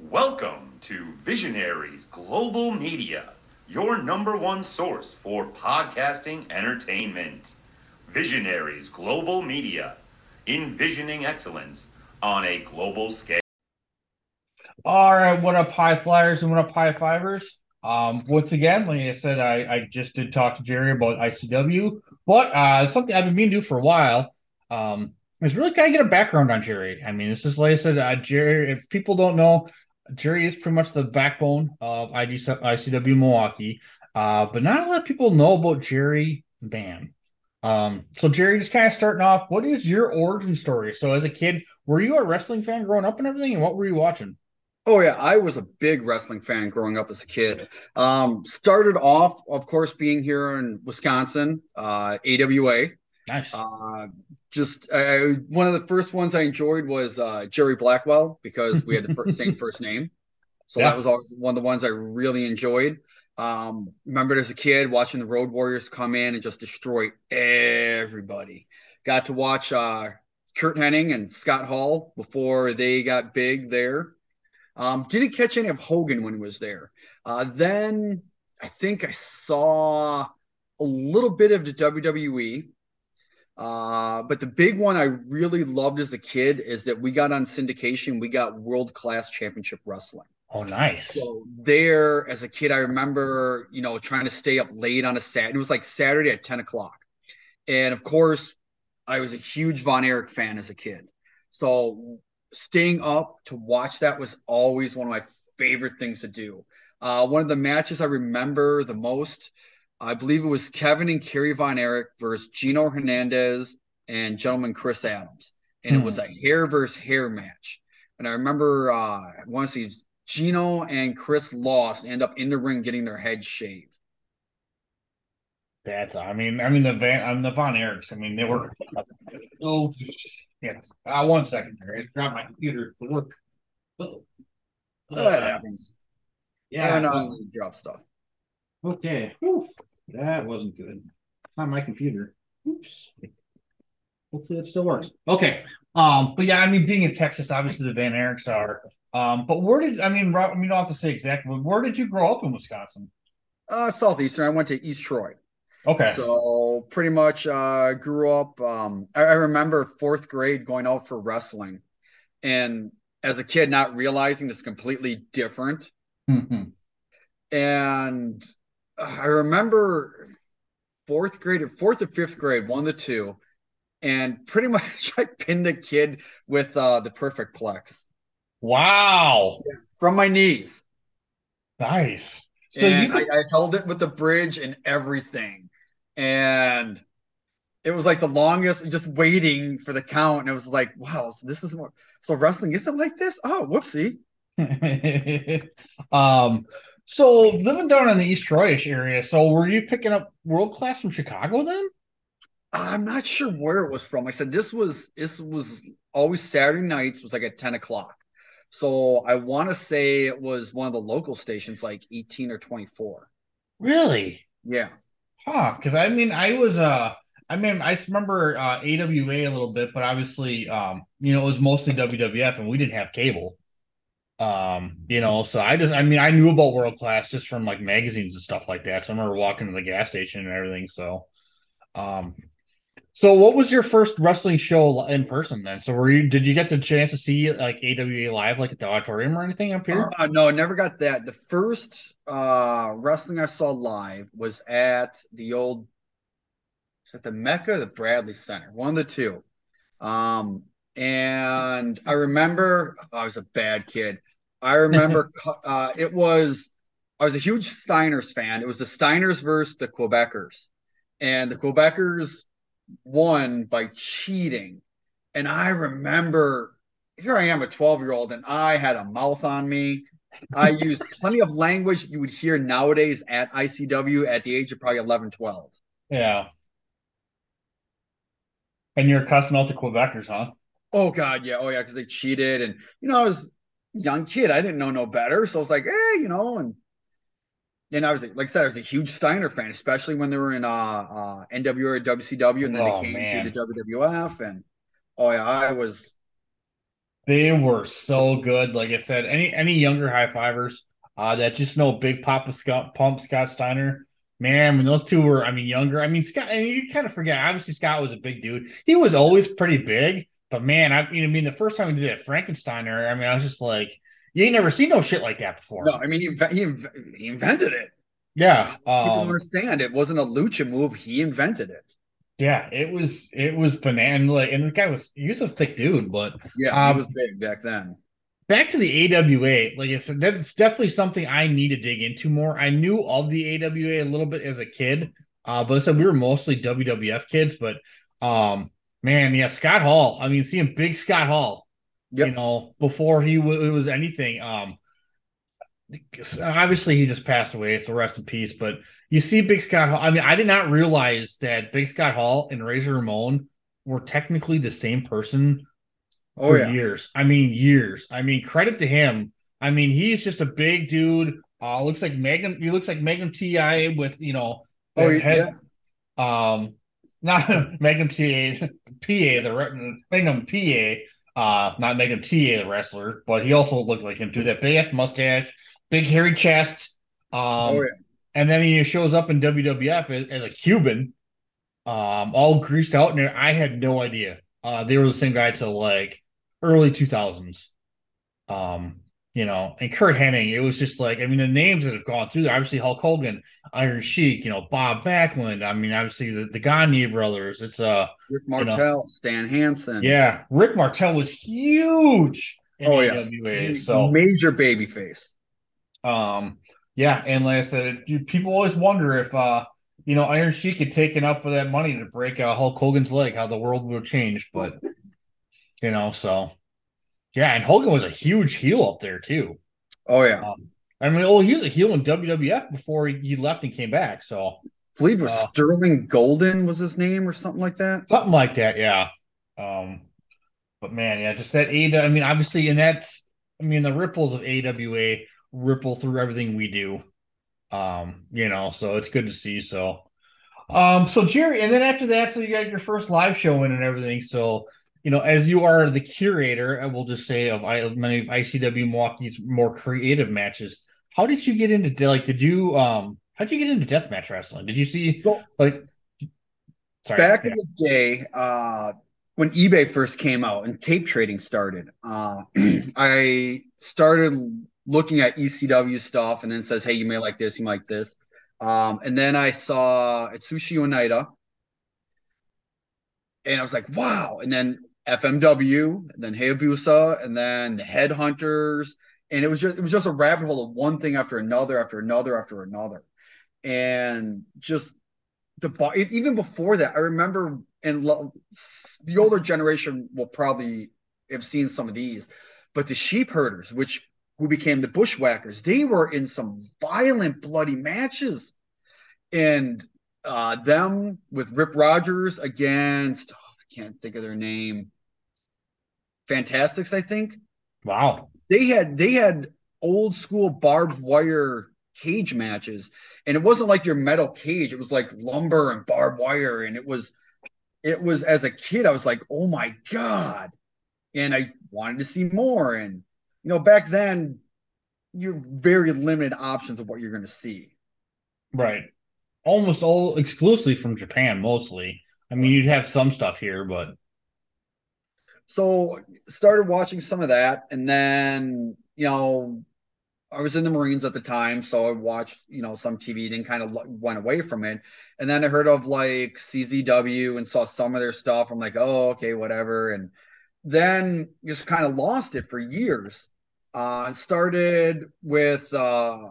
Welcome to Visionaries Global Media, your number one source for podcasting entertainment. Visionaries Global Media, envisioning excellence on a global scale. All right, what up, high flyers and what up, high fivers? Um, once again, like I said, I, I just did talk to Jerry about ICW, but uh, something I've been meaning to do for a while. Um, is really kind of get a background on Jerry. I mean, this is like I said, uh, Jerry. If people don't know, Jerry is pretty much the backbone of IG, ICW Milwaukee, uh, but not a lot of people know about Jerry the band. Um, so Jerry, just kind of starting off, what is your origin story? So as a kid, were you a wrestling fan growing up and everything, and what were you watching? Oh yeah, I was a big wrestling fan growing up as a kid. Um, started off, of course, being here in Wisconsin, uh, AWA. Nice. Uh, just uh, one of the first ones I enjoyed was uh, Jerry Blackwell because we had the first, same first name. So Yeah. that was always one of the ones I really enjoyed. Um, remembered as a kid watching the Road Warriors come in and just destroy everybody. Got to watch uh, Curt Hennig and Scott Hall before they got big there. Um, didn't catch any of Hogan when he was there. Uh, then I think I saw a little bit of the WWE. Uh, but the big one I really loved as a kid is that we got on syndication, we got world class championship wrestling. Oh, nice. So there, as a kid, I remember, you know, trying to stay up late on a Saturday. It was like Saturday at 10 o'clock. And of course, I was a huge Von Erich fan as a kid. So staying up to watch that was always one of my favorite things to do. Uh, one of the matches I remember the most, I believe it was Kevin and Kerry Von Erich versus Gino Hernandez and gentleman Chris Adams. And it was a hair versus hair match. And I remember, uh, I want to see Gino and Chris lost, end up in the ring getting their heads shaved. That's I mean I mean the Van I'm the Von Erichs. I mean they were oh yes. Uh, one second there. I dropped my computer to work. Oh. that happens. yeah. Every now and then you drop stuff. Okay. Oof. That wasn't good. It's not my computer. Oops. Hopefully it still works. Okay. Um, but yeah, I mean being in Texas, obviously the Van Erichs are. Um, but where did I mean Rob, I mean you don't have to say exactly, but where did you grow up in Wisconsin? Uh, Southeastern. I went to East Troy. Okay. So pretty much uh, grew up. Um, I, I remember fourth grade going out for wrestling, and as a kid, not realizing it's completely different. Mhm. And I remember fourth grade, or fourth or fifth grade, one of the two, and pretty much I pinned the kid with uh, the perfect plex Wow. from my knees. Nice. So and you could, I, I held it with the bridge and everything. And it was like the longest, just waiting for the count. And it was like, wow, so this is what, so wrestling isn't like this? Oh, whoopsie. um so living down in the East Troyish area, so were you picking up world class from Chicago then? I'm not sure where it was from. I said this was this was always Saturday nights was like at 10 o'clock. So I want to say it was one of the local stations, like 18 or 24. Really? Yeah. Huh. Because I mean, I was uh, I mean, I remember uh, AWA a little bit, but obviously, um, you know, it was mostly WWF, and we didn't have cable. Um, you know, so I just, I mean, I knew about World Class just from like magazines and stuff like that. So I remember walking to the gas station and everything. So, um, so what was your first wrestling show in person then? So were you, did you get the chance to see like AWA live, like at the auditorium or anything up here? Uh, no, I never got that. The first uh, wrestling I saw live was at the old, at the Mecca, the Bradley Center, one of the two. Um, and I remember I was a bad kid. I remember uh, it was I was a huge Steiners fan. It was the Steiners versus the Quebecers, and the Quebecers won by cheating. And I remember here I am, a 12 year old, and I had a mouth on me. I used plenty of language you would hear nowadays at ICW at the age of probably 11, 12. Yeah. And you're cussing out the Quebecers, huh? Oh God, yeah, oh yeah, because they cheated, and you know, I was young kid, I didn't know no better, so I was like, hey, you know, and and I was like I said, I was a huge Steiner fan, especially when they were in uh, uh NWA or WCW, and then Oh, they came man. to the WWF, and oh yeah, I was They were so good. Like I said, any any younger high fivers uh, that just know Big Papa Scott Pump Scott Steiner. Man, when those two were, I mean, younger. I mean, Scott. And you kind of forget. Obviously, Scott was a big dude. He was always pretty big. But man, I, you know, I mean, the first time we did it, Frankensteiner. I mean, I was just like, you ain't never seen no shit like that before. No, I mean, he, he, he invented it. Yeah, People um, understand it wasn't a lucha move. He invented it. yeah. It was it was banana. Like, and the guy was he was a thick dude, but Yeah, Um, he was big back then. back to the AWA, like I said, that's definitely something I need to dig into more. I knew of the AWA a little bit as a kid, uh, but I said we were mostly WWF kids. But um, man, yeah, Scott Hall. I mean, seeing Big Scott Hall, Yep. you know, before he w- it was anything. Um, obviously he just passed away, so rest in peace. But you see Big Scott Hall. I mean, I did not realize that Big Scott Hall and Razor Ramon were technically the same person Oh for yeah, years. I mean, years. I mean, credit to him. I mean, he's just a big dude. Uh, looks like Magnum. He looks like Magnum TI with you know. Oh, yeah. Um, not Magnum TA, PA the Magnum PA. Uh, not Magnum TA the wrestler, but he also looked like him too. That big ass mustache, big hairy chest. Um, oh yeah. and then he shows up in WWF as, as a Cuban, um, all greased out. And I had no idea. Uh, they were the same guy till like early 2000s. Um, you know, and Curt Hennig, it was just like, I mean, the names that have gone through there, obviously Hulk Hogan, Iron Sheik, you know, Bob Backlund. I mean, obviously the, the Gagne brothers. It's uh, Rick know. Martel, Stan Hansen. yeah, Rick Martel was huge Oh yeah. So Major baby face. Um, yeah, and like I said, it, people always wonder if uh, you know, Iron Sheik had taken up for that money to break uh, Hulk Hogan's leg, how the world would have changed. But you know, so yeah, and Hogan was a huge heel up there too. Oh yeah. Um, I mean, oh, he was a heel in WWF before he, he left and came back. So I believe it was uh, Sterling Golden was his name or something like that. something like that, yeah. Um, but man, yeah, just that I mean, obviously, and that's, I mean, the ripples of AWA ripple through everything we do. Um, you know, so it's good to see. So, um, so Jerry, and then after that, so you got your first live show in and everything. So, you know, as you are the curator, I will just say of I, many of ICW Milwaukee's more creative matches. How did you get into like? Did you um? How did you get into deathmatch wrestling? Did you see like? Sorry, back yeah. in the day, uh, when eBay first came out and tape trading started, uh, I started looking at ECW stuff and then says, "Hey, you may like this, you might like this." Um, and then I saw Atsushi Onita, and I was like, "Wow!" And then FMW, then Hayabusa, and then the Headhunters, and it was just it was just a rabbit hole of one thing after another, after another, after another, and just the even before that, I remember, and the older generation will probably have seen some of these, but the sheep herders, which who became the bushwhackers, they were in some violent, bloody matches, and uh, them with Rip Rogers against oh, I can't think of their name, Fantastics, I think Wow. they had they had old school barbed wire cage matches and it wasn't like your metal cage it was like lumber and barbed wire and it was it was as a kid i was like oh my god and i wanted to see more and you know back then you're very limited options of what you're going to see Right. Almost all exclusively from Japan, mostly. I mean, you'd have some stuff here, but so started watching some of that and then you know i was in the marines at the time so i watched you know some tv and kind of went away from it. And then i heard of like czw and saw some of their stuff. I'm like oh okay whatever. And then just kind of lost it for years. Uh started with uh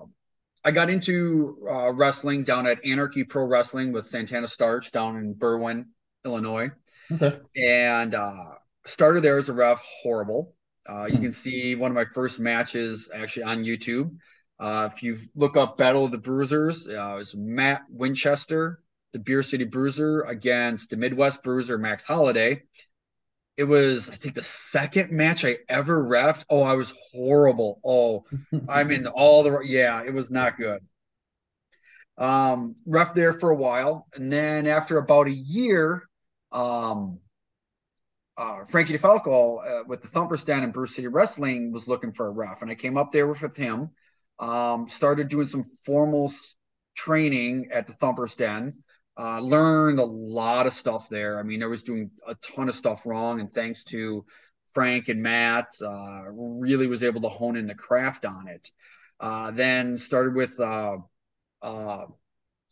i got into uh, wrestling down at anarchy pro wrestling with santana starch down in berwyn illinois. Okay. and uh, started there as a ref. Horrible. Uh, you Hmm. can see one of my first matches actually on YouTube. Uh, if you look up Battle of the Bruisers, uh, it was Matt Winchester, the Beer City Bruiser, against the Midwest Bruiser Max Holiday. It was, I think, the second match I ever refed. Oh, I was horrible. Oh, I'm in all the yeah, it was not good. Um, ref there for a while, and then after about a year, um, uh, Frankie DeFalco uh, with the Thumper's Stand and Brew City Wrestling was looking for a ref, and I came up there with, him. Um, started doing some formal training at the Thumper's Stand. Uh, learned a lot of stuff there. I mean, I was doing a ton of stuff wrong, and thanks to Frank and Matt, uh, really was able to hone in the craft on it. Uh, then started with uh, uh,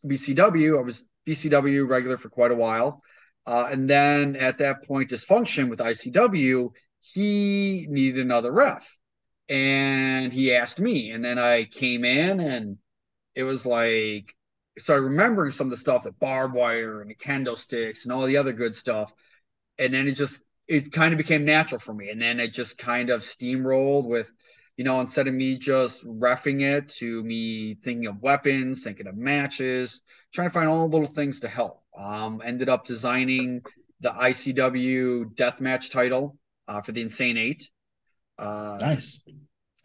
BCW. I was BCW regular for quite a while. Uh, and then at that point, dysfunction with ICW, he needed another ref. And he asked me. And then I came in and it was like, started remembering some of the stuff, like barbed wire and the kendo sticks and all the other good stuff. And then it just, it kind of became natural for me. And then it just kind of steamrolled with, you know, instead of me just refing it to me thinking of weapons, thinking of matches, trying to find all the little things to help. Um, ended up designing the ICW deathmatch title uh, for the Insane Eight. Uh, nice.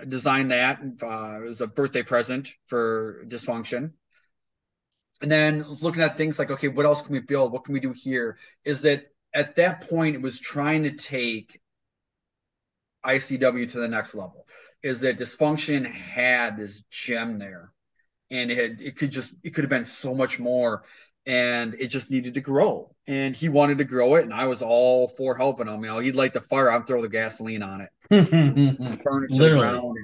Designed that. Uh, it was a birthday present for Dysfunction. And then looking at things like, okay, what else can we build? What can we do here? Is that at that point, it was trying to take ICW to the next level. Is that Dysfunction had this gem there and it had, it could just it could have been so much more and it just needed to grow. And he wanted to grow it and i was all for helping him you know he'd light the fire i'd throw the gasoline on it. Burn it to the ground.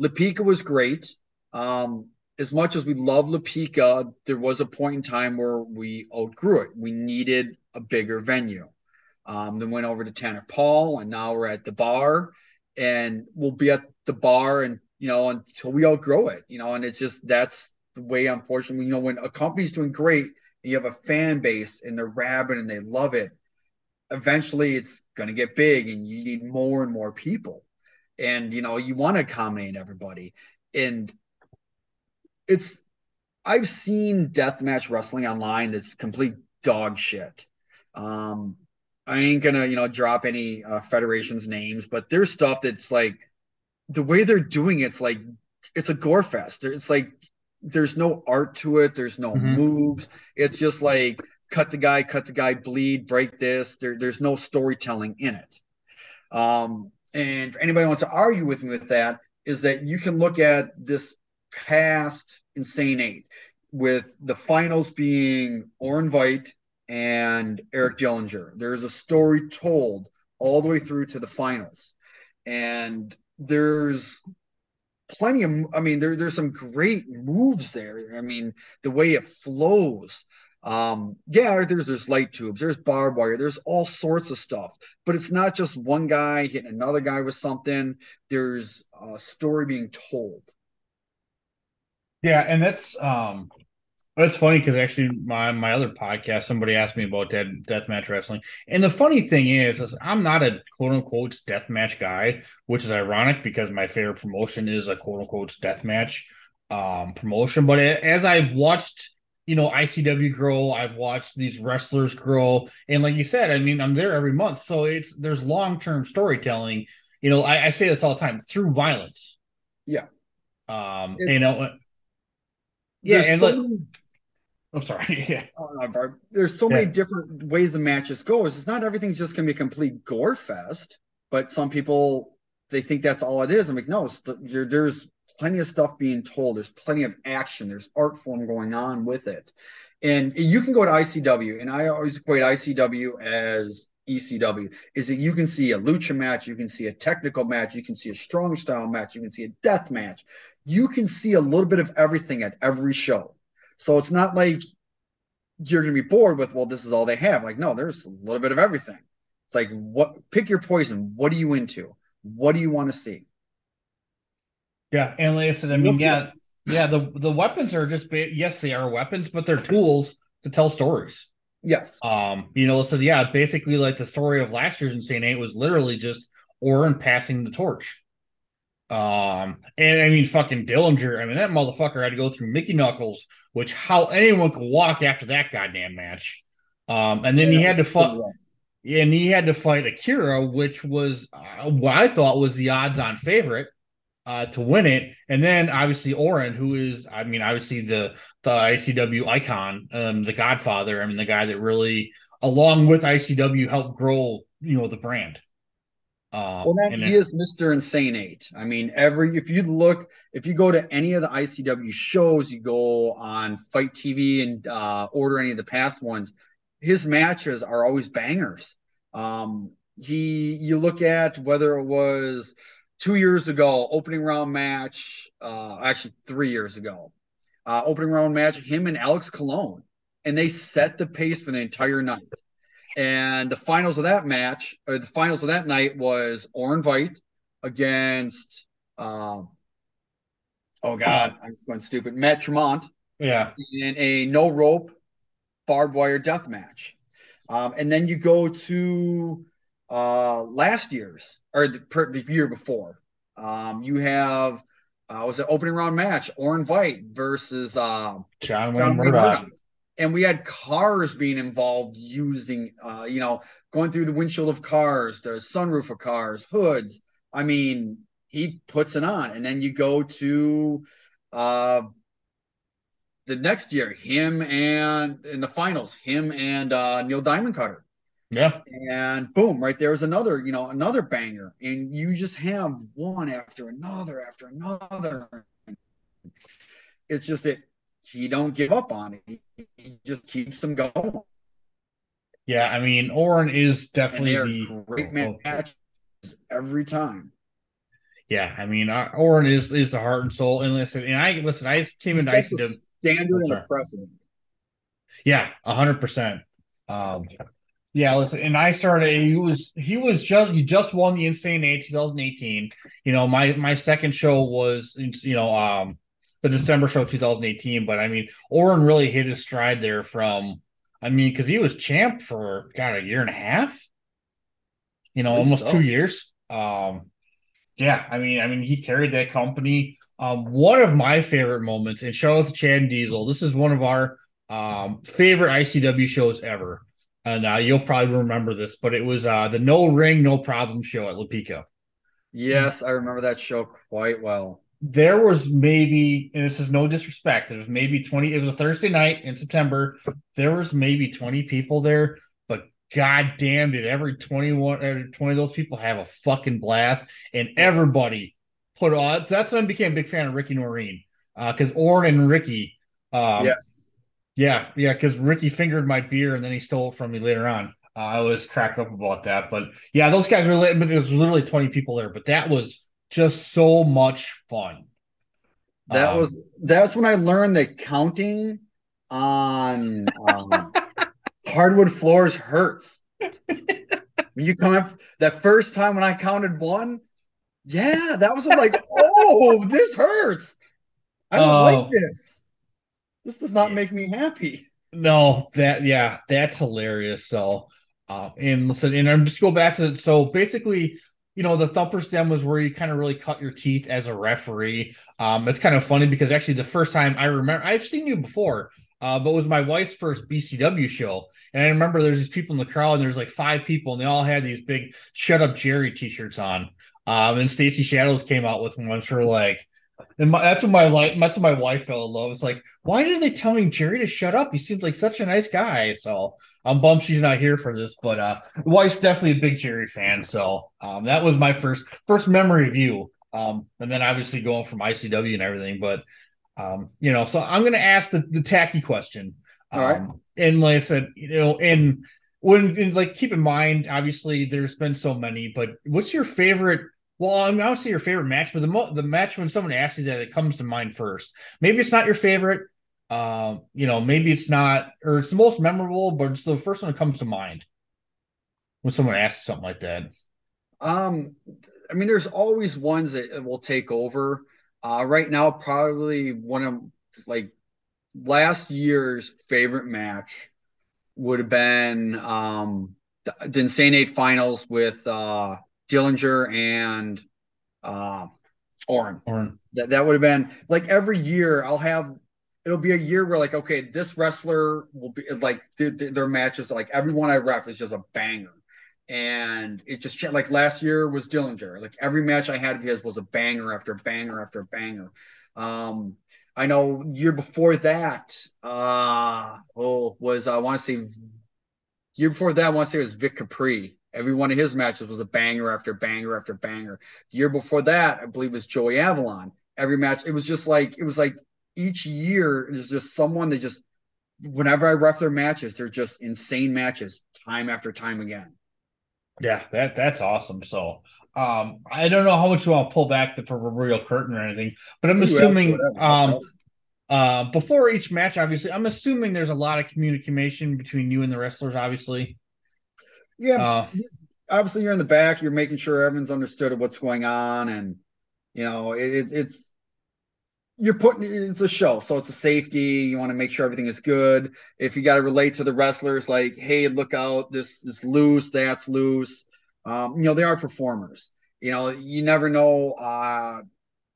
Lapika was great. Um, as much as we love Lapika, there was a point in time where we outgrew it. We needed a bigger venue. Um, then went over to Tanner Paul, and now we're at the bar, and we'll be at the bar and you know, until we outgrow it, you know, and it's just that's the way, unfortunately, you know, when a company's doing great you have a fan base and they're rabid and they love it, eventually it's going to get big and you need more and more people. And, you know, you want to accommodate everybody. And it's, I've seen deathmatch wrestling online that's complete dog shit. Um, I ain't gonna, you know, drop any uh, federations names, but there's stuff that's like the way they're doing it's like it's a gore fest. It's like there's no art to it. There's no mm-hmm. moves. It's just like cut the guy, cut the guy, bleed, break this. There, there's no storytelling in it. Um, and if anybody wants to argue with me with that, is that you can look at this past Insane Eight with the finals being Orin Veidt and Eric Dillinger. There's a story told all the way through to the finals. And there's plenty of i mean there, there's some great moves there. I mean the way it flows um yeah there's there's light tubes there's barbed wire there's all sorts of stuff but it's not just one guy hitting another guy with something. There's a story being told. Yeah and that's um that's funny because actually, my my other podcast, somebody asked me about dead deathmatch wrestling, and the funny thing is, is I'm not a quote unquote deathmatch guy, which is ironic because my favorite promotion is a quote unquote deathmatch um, promotion. But as I've watched, you know, ICW grow, I've watched these wrestlers grow, and like you said, I mean, I'm there every month, so it's there's long term storytelling. You know, I, I, say this all the time through violence. Yeah. Um, it's, you know. Yeah, and so I'm sorry. Yeah. Uh, There's so yeah. many different ways the matches go. It's not everything's just going to be a complete gore fest, but some people they think that's all it is. I'm like, no, there's plenty of stuff being told. There's plenty of action. There's art form going on with it, and you can go to ICW, and I always equate ICW as ECW. Is that you can see a lucha match, you can see a technical match, you can see a strong style match, you can see a death match. You can see a little bit of everything at every show so it's not like you're going to be bored with, well, this is all they have. Like, no, there's a little bit of everything. It's like, what, pick your poison. What are you into? What do you want to see? Yeah. And like I said, I mean, yeah, yeah, the, the weapons are just, yes, they are weapons, but they're tools to tell stories. Yes. Um, you know, so yeah, basically like the story of last year's Insane Eight was literally just Orin passing the torch. Um, and I mean, fucking Dillinger. I mean, that motherfucker had to go through Mickey Knuckles, which how anyone could walk after that goddamn match. Um, and then yeah, he had to fight. Yeah, and he had to fight Akira, which was uh, what I thought was the odds-on favorite uh, to win it. And then obviously Orin, who is, I mean, obviously the the ICW icon, um, the Godfather. I mean, the guy that really, along with ICW, helped grow you know the brand. Um, Well, then he is Mr. Insane Eight. I mean, every if you look, if you go to any of the ICW shows, you go on FITE TV and uh, order any of the past ones, his matches are always bangers. Um, he, you look at whether it was two years ago, opening round match, uh, actually three years ago, uh, opening round match, him and Alex Colon, and they set the pace for the entire night. And the finals of that match, or the finals of that night, was Orin Veidt against, um, oh god, I'm just going stupid, Matt Tremont yeah, in a no rope barbed wire death match. Um, and then you go to uh, last year's or the, per, the year before. Um, you have uh, was an opening round match, Orin Veidt versus uh, John John Wayne Murdoch. Murdoch. And we had cars being involved using, uh, you know, going through the windshield of cars, the sunroof of cars, hoods. I mean, he puts it on. And then you go to uh, the next year, him and in the finals, him and uh, Neil Diamond Cutter. Yeah, And boom, right there is another, you know, another banger. And you just have one after another after another. It's just that he don't give up on it. He, just keeps them going. yeah. I mean, Orin is definitely the great matches every time. Yeah, I mean, uh, Orin is is the heart and soul. And listen, and I listen. I came into ICW. standard Oh, and precedent. Yeah, a hundred percent. Um, yeah, listen, and I started. He was he was just he just won the Insane Eight 2018. You know, my my second show was you know um the December show 2018. But I mean, Orin really hit his stride there from. I mean, because he was champ for God a year and a half. You know, almost so. two years. Um, yeah, I mean, I mean, he carried that company. Um, one of my favorite moments, and shout out to Chad and Diesel. This is one of our um favorite ICW shows ever. And uh, you'll probably remember this, but it was uh the no ring, no problem show at Lapika. Yes, I remember that show quite well. There was maybe, and this is no disrespect, there was maybe 20, it was a Thursday night in September. There was maybe 20 people there, but god damn did every 21 every 20 of those people have a fucking blast. And everybody put on that's when I became a big fan of Ricky Noreen. Uh because Orin and Ricky um yes. Yeah, yeah, because Ricky fingered my beer and then he stole it from me later on. Uh, I was cracked up about that, but yeah, those guys were. lit- But there was literally twenty people there, but that was just so much fun. That Um, was that's when I learned that counting on um, hardwood floors hurts. When you come up that first time when I counted one, yeah, that was like, oh, this hurts. I don't Oh. like this. This does not make me happy. No, that yeah, that's hilarious. So, uh, and listen, and I'm just go back to it. so basically, you know, the thumper stem was where you kind of really cut your teeth as a referee. Um, it's kind of funny because actually the first time I remember, I've seen you before, uh, but it was my wife's first BCW show, and I remember there's these people in the crowd, and there's like five people, and they all had these big "Shut Up Jerry" t-shirts on. Um, and Stacy Shadows came out with one for like. And my, that's when my like that's when my wife fell in love. It's like, why did they tell me Jerry to shut up? He seems like such a nice guy. So I'm bummed she's not here for this, but uh wife's definitely a big Jerry fan. So um that was my first first memory of you. Um and then obviously going from ICW and everything. But um, you know, so I'm gonna ask the, the tacky question. Um All right. and like I said, you know, and when and like keep in mind, obviously there's been so many, but what's your favorite well, I mean, obviously your favorite match, but the mo- the match when someone asks you that, it comes to mind first. Maybe it's not your favorite, um, you know, maybe it's not, or it's the most memorable, but it's the first one that comes to mind when someone asks something like that. Um, I mean, there's always ones that will take over. Uh, right now, probably one of like last year's favorite match would have been um the, the Insane Eight finals with uh Dillinger and uh Orin. Or That that would have been like every year I'll have it'll be a year where like okay this wrestler will be like th- th- their matches like everyone I rep is just a banger. And it just cha- like last year was Dillinger. Like every match I had of his was a banger after banger after banger. Um I know year before that uh oh was I want to say year before that I want to say it was Vic Capri Every one of his matches was a banger after banger after banger. The year before that, I believe, was Joey Avalon. Every match, it was just like it was like each year is just someone that just whenever I ref their matches, they're just insane matches time after time again. Yeah, that that's awesome. So um I don't know how much you want to pull back the proverbial curtain or anything, but I'm assuming um uh before each match, obviously, I'm assuming there's a lot of communication between you and the wrestlers, obviously. Yeah. Uh, obviously you're in the back, you're making sure everyone's understood of what's going on and you know, it, it's you're putting it's a show, so it's a safety. You want to make sure everything is good. If you got to relate to the wrestlers, like, hey, look out, this is loose, that's loose. Um, you know, they are performers. You know, you never know. Uh,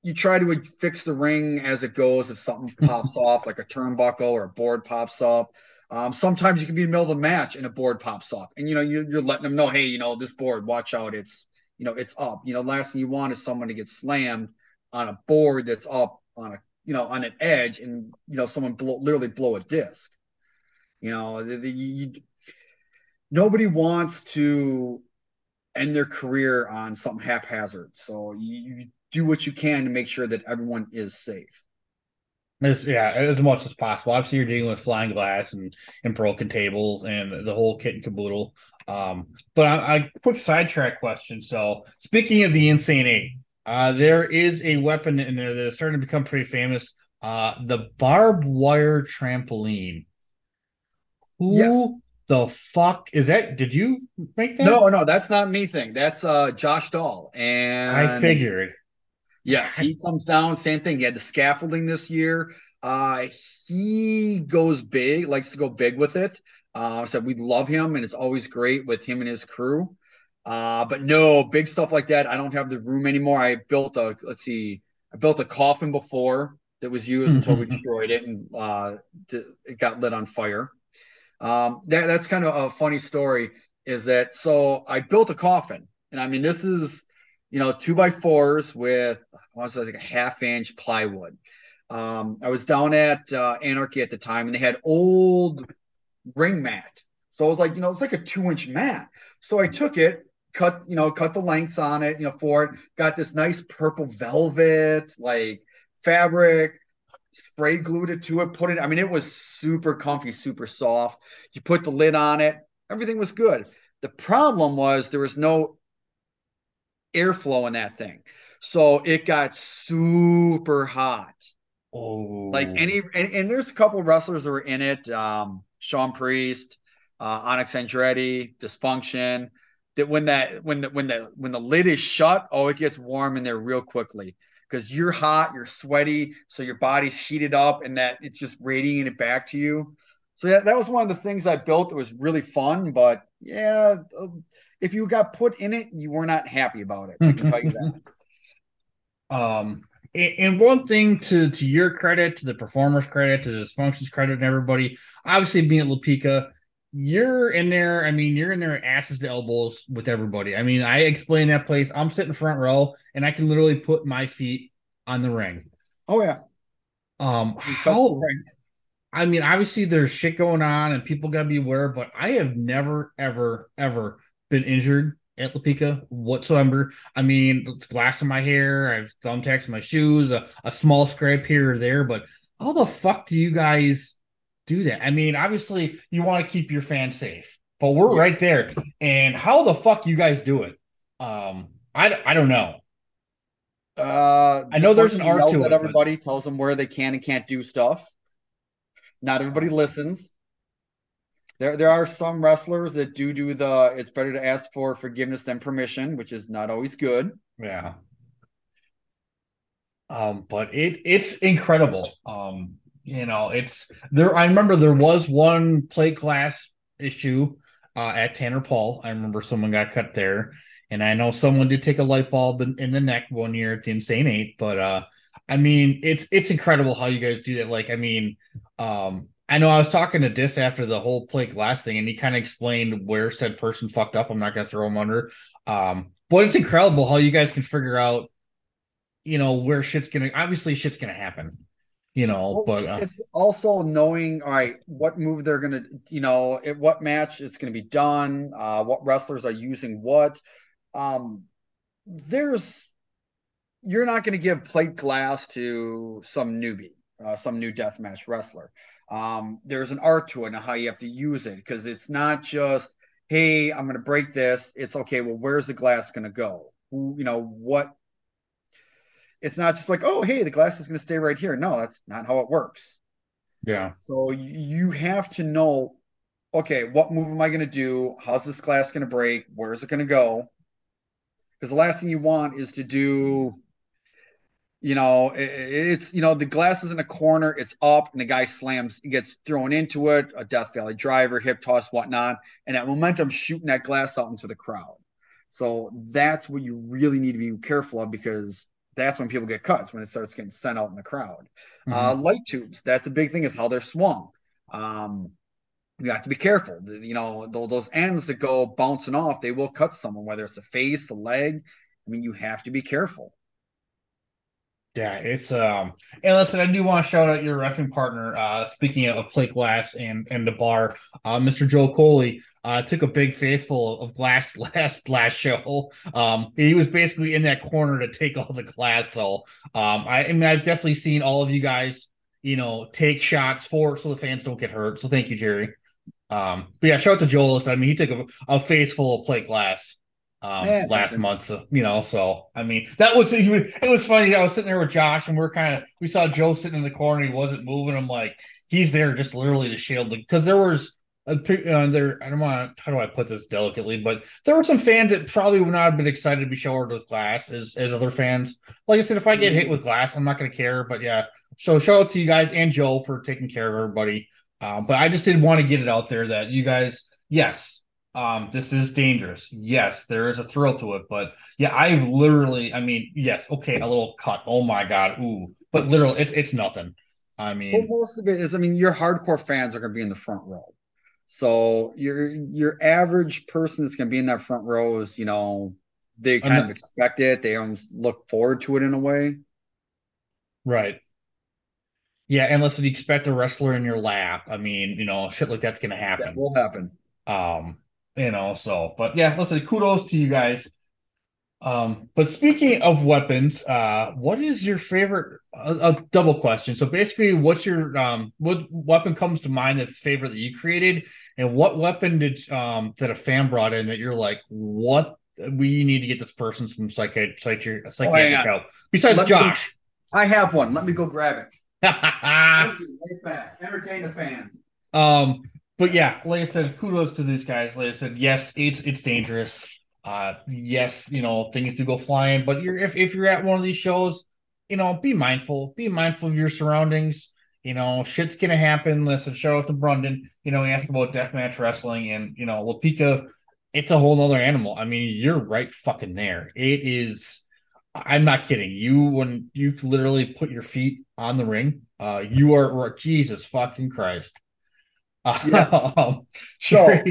you try to fix the ring as it goes. If something pops off, like a turnbuckle or a board pops up, um, sometimes you can be in the middle of the match and a board pops up, and you know you, you're letting them know, hey, you know this board, watch out, it's you know it's up. You know, last thing you want is someone to get slammed on a board that's up on a you know on an edge and you know someone blow, literally blow a disc. You know the, the, you, nobody wants to end their career on something haphazard. So you, you do what you can to make sure that everyone is safe as, yeah, as much as possible. Obviously, you're dealing with flying glass and, and broken tables and the, the whole kit and caboodle. Um, but a quick sidetrack question. So, speaking of the Insane Eight, uh, there is a weapon in there that is starting to become pretty famous. Uh, the barbed wire trampoline. Who yes. the fuck is that? Did you make that? No, no, that's not me thing. That's uh Josh Dahl. And I figured. Yes, he comes down, same thing. He had the scaffolding this year. Uh he goes big, likes to go big with it. Uh so we love him and it's always great with him and his crew. Uh, but no big stuff like that. I don't have the room anymore. I built a let's see, I built a coffin before that was used until we destroyed it and uh, it got lit on fire. Um, that that's kind of a funny story. Is that so? I built a coffin, and I mean this is you know two by fours with I want to say like a half inch plywood. Um, I was down at uh, Anarchy at the time, and they had old ring mat. So I was like, you know, it's like a two inch mat. So I took it, cut, you know, cut the lengths on it, you know, for it. Got this nice purple velvet, like fabric, spray glued it to it, put it, I mean, it was super comfy, super soft. You put the lid on it, everything was good. The problem was there was no airflow in that thing. So it got super hot. Oh, like any, and, and there's a couple wrestlers that were in it. Um, Sean Priest, uh, Onyx Andretti, Dysfunction that when that when the when the when the lid is shut, oh, it gets warm in there real quickly because you're hot, you're sweaty, so your body's heated up, and that it's just radiating it back to you. So that, that was one of the things I built. It was really fun, but yeah, um, if you got put in it, you were not happy about it. I can tell you that. Um, and one thing to to your credit, to the performers' credit, to the dysfunctions credit, and everybody, obviously being at LaPica, you're in there. I mean, you're in there asses to elbows with everybody. I mean, I explain that place. I'm sitting front row, and I can literally put my feet on the ring. Oh yeah. Um, how? I mean, obviously there's shit going on, and people gotta be aware. But I have never, ever, ever been injured at LaPica whatsoever. I mean, glass in my hair, I have thumbtacks in my shoes, a, a small scrape here or there. But how the fuck do you guys? do that. I mean, obviously you want to keep your fans safe, but we're yes. right there. And how the fuck you guys do it? Um, I, I don't know. Uh, I know there's an art to it. Everybody but... tells them where they can and can't do stuff. Not everybody listens. There, there are some wrestlers that do do the. It's better to ask for forgiveness than permission, which is not always good. Yeah. Um, but it it's incredible. Um, you know, it's there. I remember there was one plate glass issue uh, at Tanner Paul. I remember someone got cut there, and I know someone did take a light bulb in, in the neck one year at the Insane Eight. But uh, I mean, it's it's incredible how you guys do that. Like, I mean, um, I know I was talking to Dis after the whole plate glass thing, and he kind of explained where said person fucked up. I'm not gonna throw him under. Um, but it's incredible how you guys can figure out, you know, where shit's gonna obviously shit's gonna happen you know. Well, but uh, it's also knowing, all right, what move they're gonna, you know, at what match it's gonna be done, uh, what wrestlers are using what. Um, there's, you're not gonna give plate glass to some newbie, uh, some new deathmatch wrestler. Um, there's an art to it and how you have to use it because it's not just, hey, I'm gonna break this. It's okay. Well, where's the glass gonna go? Who, you know, what it's not just like, oh, hey, the glass is going to stay right here. No, that's not how it works. yeah, So you have to know, okay, what move am I going to do? How's this glass going to break? Where's it going to go? Because the last thing you want is to do, you know, it, it's, you know, the glass is in a corner, it's up, and the guy slams, gets thrown into it, a Death Valley driver, hip toss, whatnot, and that momentum shooting that glass out into the crowd. So that's what you really need to be careful of because that's when people get cuts when it starts getting sent out in the crowd. Mhm. Uh, light tubes, that's a big thing, is how they're swung. Um, you have to be careful. You know, those ends that go bouncing off, they will cut someone, whether it's the face, the leg. I mean, you have to be careful. Yeah, it's um and listen, I do want to shout out your refing partner. Uh speaking of plate glass and and the bar, uh Mr. Joe Coley uh took a big face full of glass last last show. Um he was basically in that corner to take all the glass. So um I, I mean I've definitely seen all of you guys, you know, take shots for so the fans don't get hurt. So thank you, Jerry. Um but yeah, shout out to Joel. I mean he took a, a face full of plate glass um Yeah, last month so you know so i mean that was it was funny i was sitting there with josh and we're kind of we saw joe sitting in the corner he wasn't moving i'm like he's there just literally to shield because there was a uh, there i don't want how do i put this delicately but there were some fans that probably would not have been excited to be showered with glass as as other fans. Like i said if i get hit with glass i'm not going to care but yeah. So shout out to you guys and joe for taking care of everybody. Uh, but i just didn't want to get it out there that you guys yes um, this is dangerous. Yes, there is a thrill to it, but yeah, I've literally, I mean, yes, okay, a little cut. Oh my god, ooh, but literally, it's it's nothing. I Well, mean, most of it is, I mean, your hardcore fans are going to be in the front row. So your your average person that's going to be in that front row is, you know, they kind I'm of expect it. They almost look forward to it in a way. right. Yeah, unless you expect a wrestler in your lap, I mean, you know, shit like that's gonna happen. That will happen. Um, you know, so but yeah, listen, kudos to you guys. Um, but speaking of weapons, uh, what is your favorite? A, a double question. So basically, what's your um, what weapon comes to mind that's favorite that you created, and what weapon did um that a fan brought in that you're like, what we need to get this person some psychiatric psychiatric, psychiatric on. help besides Let me- Josh. I have one. Let me go grab it. um, Thank you. Right back. Entertain the fans. But yeah, like I said, kudos to these guys. Like I said, yes, it's it's dangerous. Uh, yes, you know things do go flying, but you're if if you're at one of these shows, you know, be mindful. Be mindful of your surroundings. You know, shit's gonna happen. Listen, shout out to Brendan. You know, he asked about deathmatch wrestling, and you know, Lapika, it's a whole nother animal. I mean, you're right fucking there. It is. I'm not kidding. You when you literally put your feet on the ring, uh, you are Jesus fucking Christ. Yes. Um, So-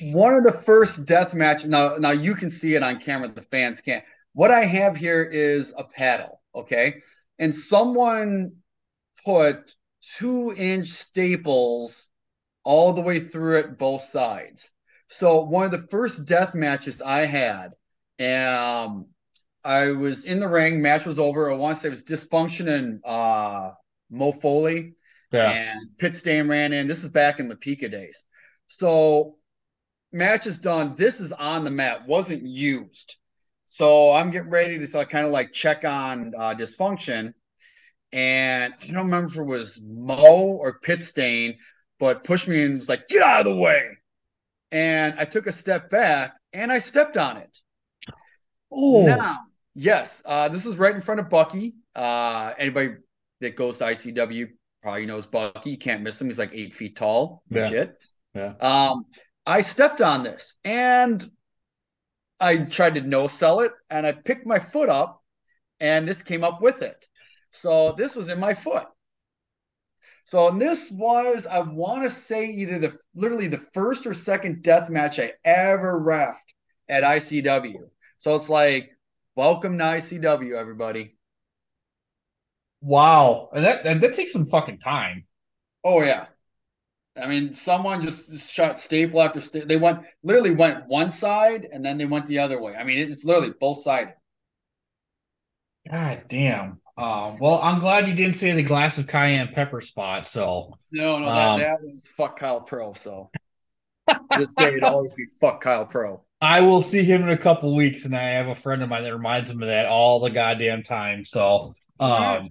One of the first death matches. Now, now you can see it on camera. The fans can't. What I have here is a paddle. Okay, and someone put two inch staples all the way through it, both sides. So one of the first death matches I had, um, I was in the ring. Match was over. I want to say it was dysfunction and uh, Mo Foley yeah, and Pit Stain ran in. This is back in the Pika days. So match is done. This is on the mat, wasn't used. So I'm getting ready to kind of like check on uh, dysfunction. And I don't remember if it was Mo or Pit Stain, but pushed me and was like, get out of the way. And I took a step back and I stepped on it. oh, Now, yes, uh, this is right in front of Bucky. Uh, anybody that goes to ICW probably knows Bucky. You can't miss him. He's like eight feet tall. Yeah. Legit. Yeah. Um, I stepped on this and I tried to no sell it and I picked my foot up and this came up with it. So this was in my foot. So this was, I want to say either the literally the first or second death match I ever refed at ICW. So it's like, welcome to ICW, everybody. Wow, and that and that takes some fucking time. Oh yeah. I mean, someone just shot staple after staple. They went literally went one side and then they went the other way. I mean, it's literally both sided. God damn. Um, well, I'm glad you didn't say the glass of cayenne pepper spot. So no, no, that, um, that was fuck Kyle Pro. So this day it'll always be fuck Kyle Pro. I will see him in a couple weeks, and I have a friend of mine that reminds him of that all the goddamn time. So, um,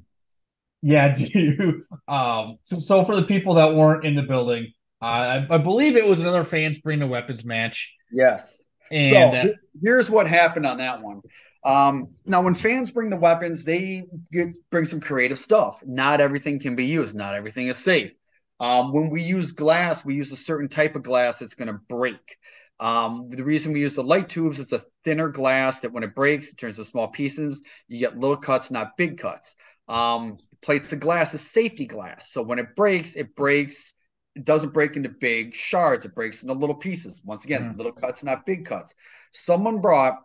yeah, do um, so, so for the people that weren't in the building, uh, I, I believe it was another fans bring the weapons match. Yes. And so, uh, here's what happened on that one. Um, now, when fans bring the weapons, they get, bring some creative stuff. Not everything can be used. Not everything is safe. Um, when we use glass, we use a certain type of glass that's going to break. Um, the reason we use the light tubes, it's a thinner glass that when it breaks, it turns to small pieces. You get little cuts, not big cuts. Um, plates of glass is safety glass. So when it breaks, it breaks. It doesn't break into big shards. It breaks into little pieces. Once again, mm. little cuts, not big cuts. Someone brought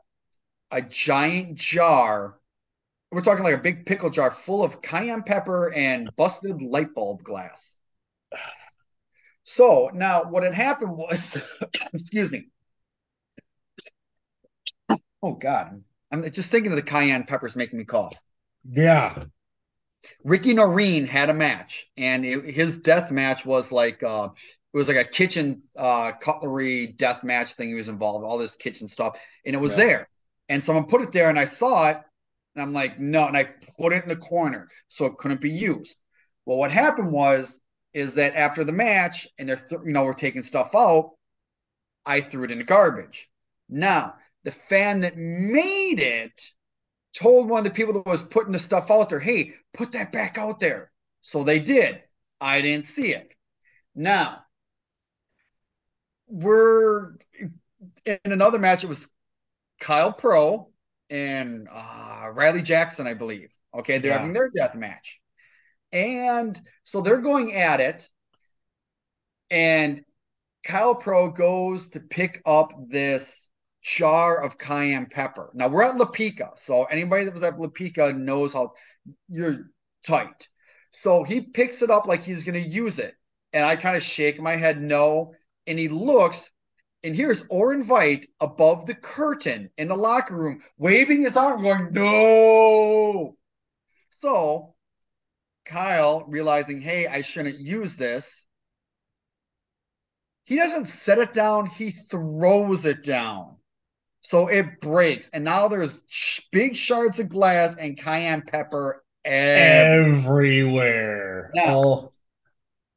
a giant jar. We're talking like a big pickle jar full of cayenne pepper and busted light bulb glass. So now what had happened was, excuse me. Oh God, I'm just thinking of the cayenne peppers making me cough. Yeah. Ricky Noreen had a match, and it, his death match was like uh, it was like a kitchen uh, cutlery death match thing. He was involved, all this kitchen stuff, and it was yeah. there. And someone put it there, and I saw it, and I'm like, no, and I put it in the corner so it couldn't be used. Well, what happened was is that after the match, and they're th- you know we're taking stuff out, I threw it in the garbage. Now the fan that made it told one of the people that was putting the stuff out there, hey, put that back out there. So they did. I didn't see it. Now, we're in another match, it was Kyle Pro and uh, Riley Jackson, I believe. Okay, they're yeah. having their death match. And so they're going at it. And Kyle Pro goes to pick up this jar of cayenne pepper. Now we're at Lapika, so anybody that was at Lapika knows how you're tight. So he picks it up like he's going to use it, and I kind of shake my head no, and he looks, and here's Orin Veidt above the curtain in the locker room, waving his arm, going no. So Kyle realizing, hey, I shouldn't use this. He doesn't set it down, he throws it down. So it breaks. And now there's big shards of glass and cayenne pepper everywhere. everywhere. Now, oh.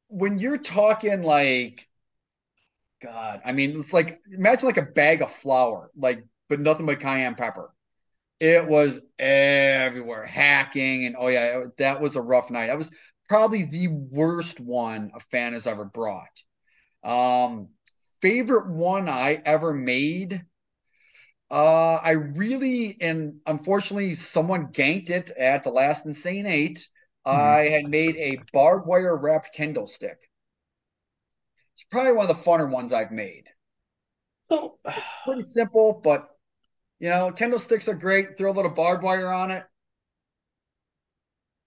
when you're talking like, God, I mean, it's like, imagine like a bag of flour, like, but nothing but cayenne pepper. It was everywhere, hacking. And oh, yeah, that was a rough night. That was probably the worst one a fan has ever brought. Um, favorite one I ever made uh, I really and unfortunately someone ganked it at the last Insane 8 mm-hmm. I had made a barbed wire wrapped kendo stick. It's probably one of the funner ones I've made. So pretty simple, but you know, kendo sticks are great. Throw a little barbed wire on it.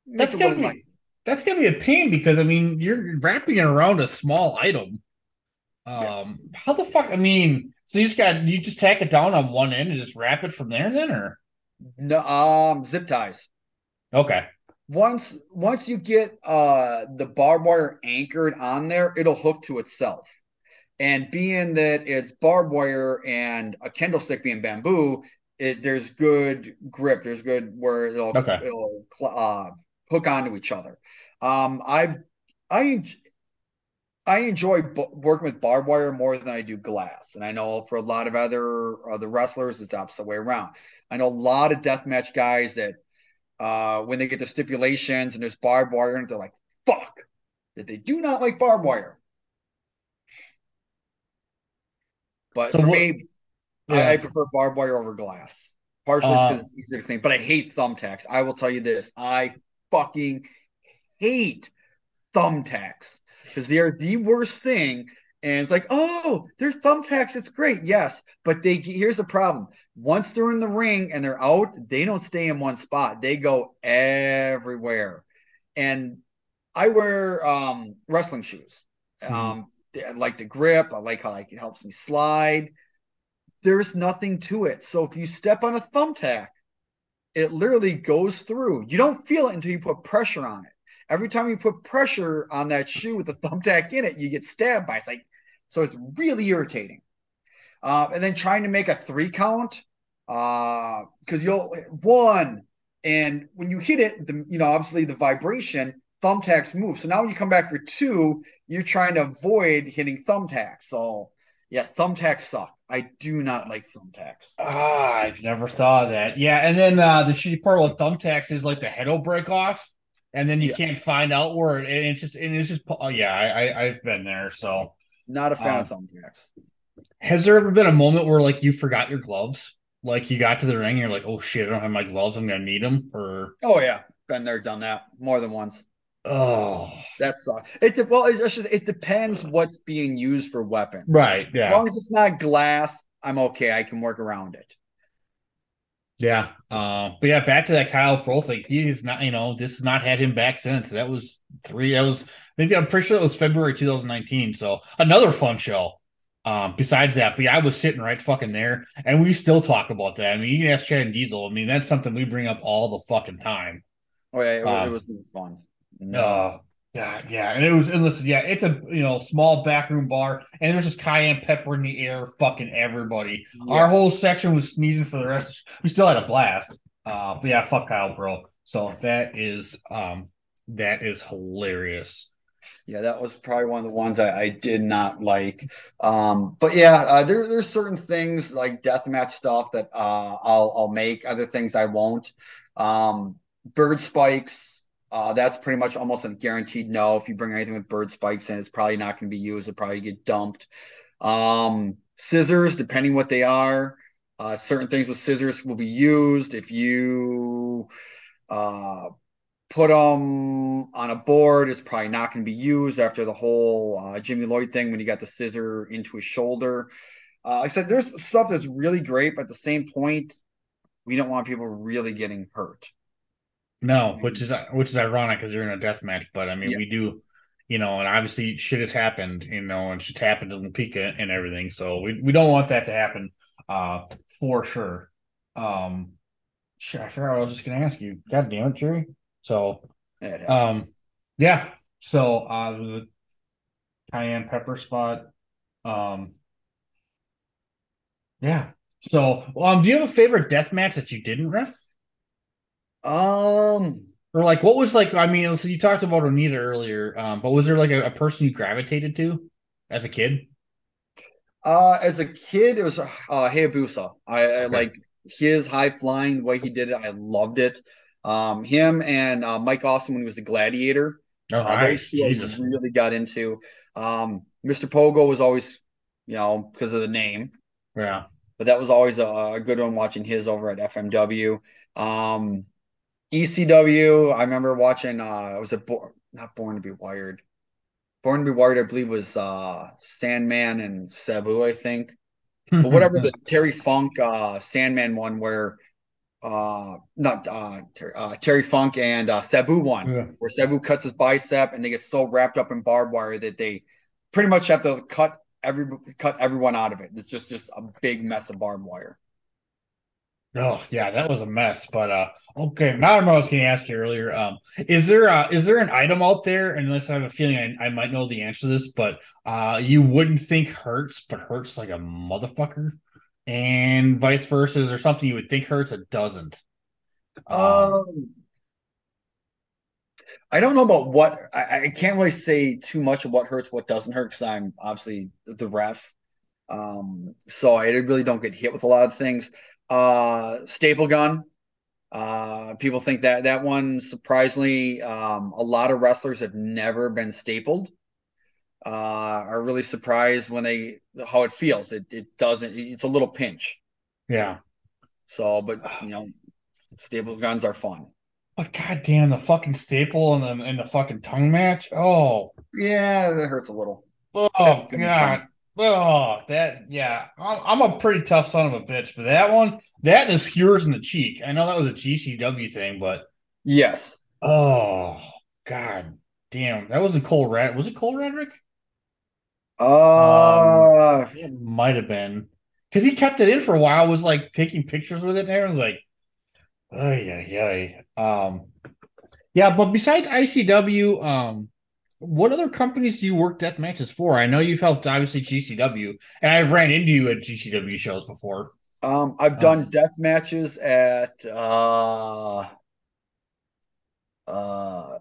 That's gonna be nice. that's gonna be a pain because I mean you're wrapping it around a small item. Um, yeah. how the fuck? I mean, so you just got you just tack it down on one end and just wrap it from there, then, or no? Um, zip ties. Okay. Once once you get uh the barbed wire anchored on there, it'll hook to itself. And being that it's barbed wire and a kendo stick being bamboo, it, there's good grip. There's good where it'll, okay. it'll uh, hook onto each other. Um, I've I I enjoy b- working with barbed wire more than I do glass, and I know for a lot of other other wrestlers, it's the opposite way around. I know a lot of deathmatch guys that uh, when they get the stipulations and there's barbed wire, and they're like, "Fuck," that they do not like barbed wire. But so for what, me, yeah. I, I, prefer barbed wire over glass. Partially because uh, it's easier to clean, but I hate thumbtacks. I will tell you this: I fucking hate thumbtacks because they are the worst thing. And it's like, oh, they're thumbtacks. It's great. Yes. But they here's the problem. Once they're in the ring and they're out, they don't stay in one spot. They go everywhere. and I wear um, wrestling shoes. Mhm. Um, I like the grip. I like how like it helps me slide. There's nothing to it. So if you step on a thumbtack, it literally goes through. You don't feel it until you put pressure on it. Every time you put pressure on that shoe with the thumbtack in it, you get stabbed by it. It's like, so it's really irritating. Uh, and then trying to make a three count, uh, because you'll one, and when you hit it, the you know obviously the vibration thumbtacks move. So now when you come back for two, you're trying to avoid hitting thumbtacks. So yeah, thumbtacks suck. I do not like thumbtacks. Ah, I've never thought of that. Yeah, and then uh the shitty part with thumbtacks is like the head will break off, and then you Yeah. can't find out where it, and it's just and it's just oh yeah, I, I I've been there. So Not a fan Um, of thumbtacks. has there ever been a moment where like you forgot your gloves? Like you got to the ring and you're like, oh shit, I don't have my gloves, I'm gonna need them, or Oh yeah, been there, done that more than once. oh That sucks. It de- well, it's it's just it depends what's being used for weapons. right, Yeah. As long as it's not glass, I'm okay. I can work around it. Yeah. Uh, but yeah, back to that Kyle Pro thing. He is not, you know, this has not had him back since. That was three. That was, I think I'm pretty sure it was February 2019. So another fun show. Um, besides that, but yeah, I was sitting right fucking there, and we still talk about that. I mean, you can ask Chad and Diesel. I mean, that's something we bring up all the fucking time. Oh yeah, it, Uh, it was fun. No. Uh, yeah, yeah, and it was, and listen, yeah, it's a you know small backroom bar, and there's just cayenne pepper in the air, fucking everybody. Our whole section was sneezing for the rest. We still had a blast. Uh, but yeah, fuck Kyle Pro. So that is um that is hilarious. Yeah, that was probably one of the ones I, I did not like. Um, but yeah, uh, there there's certain things like deathmatch stuff that uh, I'll I'll make. Other things I won't. Um, bird spikes. Uh, that's pretty much almost a guaranteed no. If you bring anything with bird spikes in, it's probably not going to be used. It'll probably get dumped. Um, scissors, depending what they are. Uh, certain things with scissors will be used. If you uh, put them on a board. It's probably not going to be used after the whole uh, Jimmy Lloyd thing when he got the scissor into his shoulder. Uh, I said there's stuff that's really great, but at the same point, we don't want people really getting hurt. No, which is which is ironic because you're in a death match, but I mean we do, you know, and obviously shit has happened, you know, and shit's happened to Lapika and everything. So we, we don't want that to happen, uh, for sure. Um, shit, I forgot what I was just gonna ask you. God damn it, Jerry. So Yeah. Um, yeah. So uh, the cayenne pepper spot. Um, yeah. So, um, do you have a favorite death match that you didn't ref, um, or like what was like? I mean, so you talked about Onita earlier, um, but was there like a, a person you gravitated to as a kid? uh, as a kid, it was uh, Hayabusa. I, I like his high flying the way he did it. I loved it. Um, him and uh, Mike Awesome when he was the Gladiator. Oh, Uh, nice. those two I Jesus. really got into. Um, Mr. Pogo was always, you know, because of the name, Yeah. but that was always a, a good one watching his over at FMW. Um, ECW, I remember watching, uh, was it Born, not Born to Be Wired? Born to Be Wired, I believe, was uh, Sandman and Sabu, I think. But whatever the Terry Funk uh, Sandman one where uh not uh, Ter- uh Terry Funk and uh Sabu one Yeah. where Sabu cuts his bicep and they get so wrapped up in barbed wire that they pretty much have to cut every cut everyone out of it. It's just just a big mess of barbed wire. Oh yeah, that was a mess. But uh okay, now I remember I was gonna ask you earlier. Um is there uh is there an item out there, unless I have a feeling I, I might know the answer to this, but uh you wouldn't think hurts, but hurts like a motherfucker, and vice versa, is there something you would think hurts that doesn't? Um, Um, I don't know about what I, I can't really say too much of what hurts, what doesn't hurt, because I'm obviously the ref. Um, so I really don't get hit with a lot of things. Uh, staple gun. Uh, people think that that one surprisingly, um, a lot of wrestlers have never been stapled. Uh, are really surprised when they how it feels. It it doesn't. It's a little pinch. yeah. So, but you know, staple guns are fun. But goddamn, the fucking staple and the and the fucking tongue match. Oh, Yeah, that hurts a little. oh god. Oh, that yeah. I'm, I'm a pretty tough son of a bitch, but that one, that and the skewers in the cheek. I know that was a GCW thing, but Yes. oh, God damn, that wasn't Cole Red. Was it Cole Radrick? Uh, It might have been because he kept it in for a while. Was like taking pictures with it, and everyone's like, "Oh yeah, yeah." Um, yeah, but besides ICW, um, what other companies do you work death matches for? I know you've helped obviously GCW, and I've ran into you at GCW shows before. um, I've done death matches at uh, uh,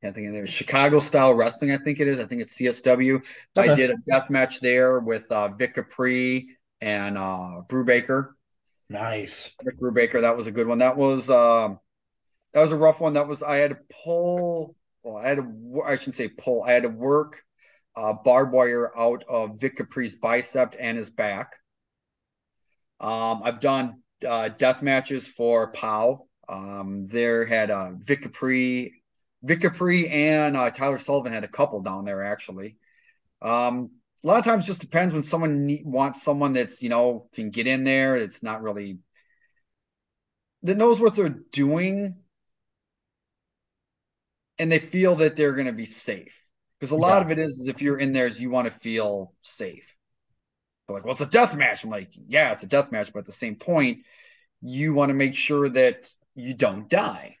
can't think of there. Chicago Style Wrestling, I think it is. I think it's CSW. I did a death match there with uh, Vic Capri and uh, Brubaker. Nice. Vic Brubaker, that was a good one. That was um, that was a rough one. That was I had to pull. Well, I had to. I shouldn't say pull. I had to work uh, barbed wire out of Vic Capri's bicep and his back. Um, I've done uh, death matches for POW. Um, there had uh, Vic Capri, Vic Capri, and uh, Tyler Sullivan had a couple down there actually. Um, a lot of times, just depends when someone need, wants someone that's you know can get in there. It's not really that knows what they're doing, and they feel that they're going to be safe. Because a lot Yeah. of it is, is if you're in there, is you want to feel safe. They're like, well, it's a death match. I'm like, yeah, it's a death match, but at the same point, you want to make sure that you don't die.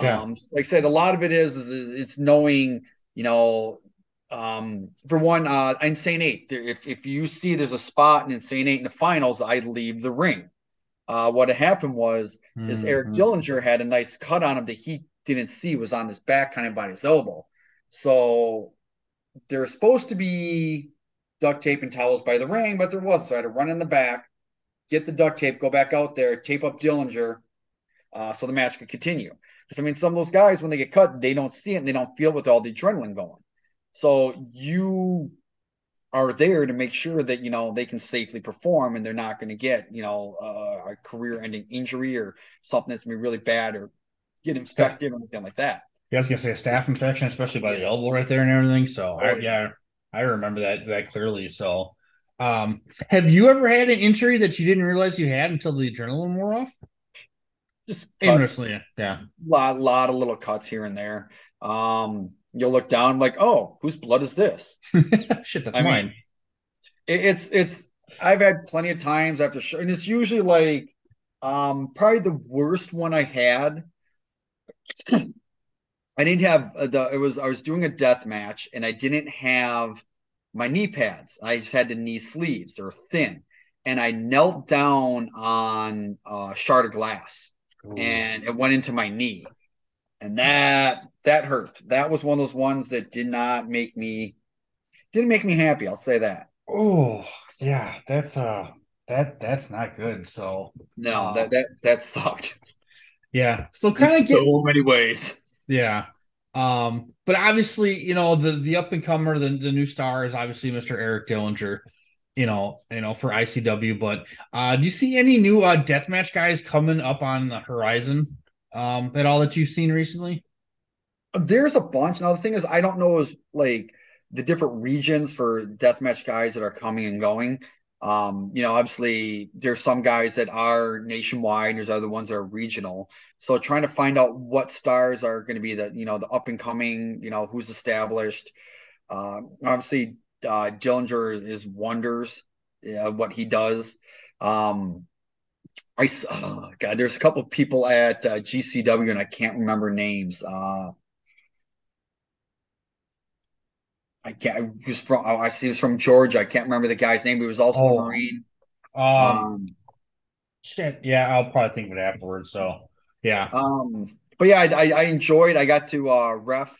Yeah. Um, like I said, a lot of it is, is, is it's knowing, you know, um, for one, uh, Insane Eight. there- If if you see there's a spot in Insane Eight in the finals, I leave the ring. Uh, what happened was is Eric Mhm. Dillinger had a nice cut on him that he didn't see was on his back, kind of by his elbow. So there's supposed to be duct tape and towels by the ring, but there wasn't. So I had to run in the back, get the duct tape, go back out there, tape up Dillinger, uh, so the match could continue. Because I mean, some of those guys when they get cut, they don't see it and they don't feel with all the adrenaline going. So you are there to make sure that you know they can safely perform and they're not going to get you know uh, a career-ending injury or something that's going to be really bad or get infected or anything like that. Yeah, I was gonna say a staph infection, especially by the elbow right there and everything. So I, Oh, yeah. I remember that that clearly. So, um, have you ever had an injury that you didn't realize you had until the adrenaline wore off? Just wrestling, yeah. lot lot of little cuts here and there. Um, you'll look down like, oh, whose blood is this? Shit, that's I mean, mine. It, it's it's I've had plenty of times after show, and it's usually like um probably the worst one I had. I didn't have uh, the it was I was doing a death match and I didn't have my knee pads. I just had the knee sleeves. They're thin. And I knelt down on a shard of glass and it went into my knee. And that that hurt. That was one of those ones that did not make me didn't make me happy, I'll say that. oh yeah, that's uh that that's not good. So No, Wow. that that that sucked. Yeah, so kind of so get many ways. yeah. Um, but obviously, you know, the the up and comer, the the new star is obviously Mr. Eric Dillinger, you know, you know, for ICW. But uh do you see any new uh deathmatch guys coming up on the horizon um at all that you've seen recently? There's a bunch. Now the thing is, I don't know is like the different regions for deathmatch guys that are coming and going. Um, you know, obviously there's some guys that are nationwide, and there's other ones that are regional. So trying to find out what stars are going to be the, you know, the up and coming, you know, who's established. Uh, obviously, uh, Dillinger is wonders uh, what he does. Um, I oh, God, there's a couple of people at uh, GCW and I can't remember names. Uh, I can't. He was from. oh, I see. He was from Georgia. I can't remember the guy's name. He was also Oh. a Marine. Um, Um, shit, yeah, I'll probably think of it afterwards. So yeah. um, but yeah, I, I, I enjoyed. I got to uh, ref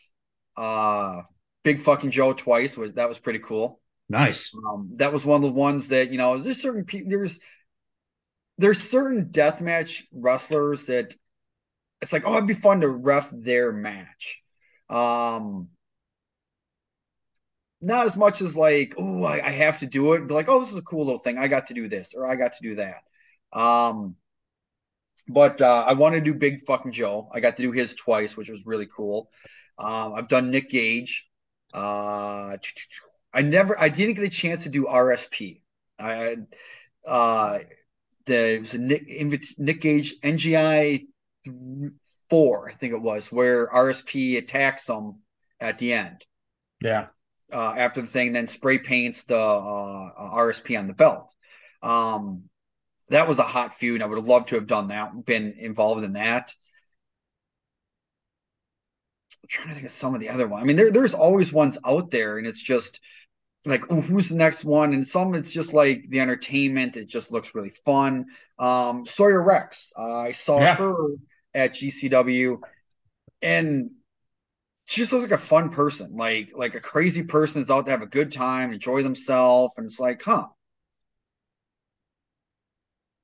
uh, Big Fucking Joe twice. Was that was pretty cool. Nice. Um, that was one of the ones that you know. There's certain people. There's there's certain deathmatch wrestlers that it's like, oh, it'd be fun to ref their match. Um, not as much as like, oh, I, I have to do it. Like, oh, this is a cool little thing. I got to do this or I got to do that. Um, but uh, I want to do Big Fucking Joe. I got to do his twice, which was really cool. Um, I've done Nick Gage. Uh, I never, I didn't get a chance to do RSP. I, uh, the it was a Nick, Nick Gage NGI four, I think it was, where RSP attacks him at the end. Yeah. Uh, after the thing, then spray paints the uh, RSP on the belt. Um, that was a hot feud. I would have loved to have done that, been involved in that. I'm trying to think of some of the other ones. I mean, there, there's always ones out there, and it's just like, who's the next one? And some, it's just like the entertainment. It just looks really fun. Um, Sawyer Wreck, uh, I saw yeah. her at GCW, and she just looks like a fun person, like like a crazy person is out to have a good time, enjoy themselves, and it's like, huh.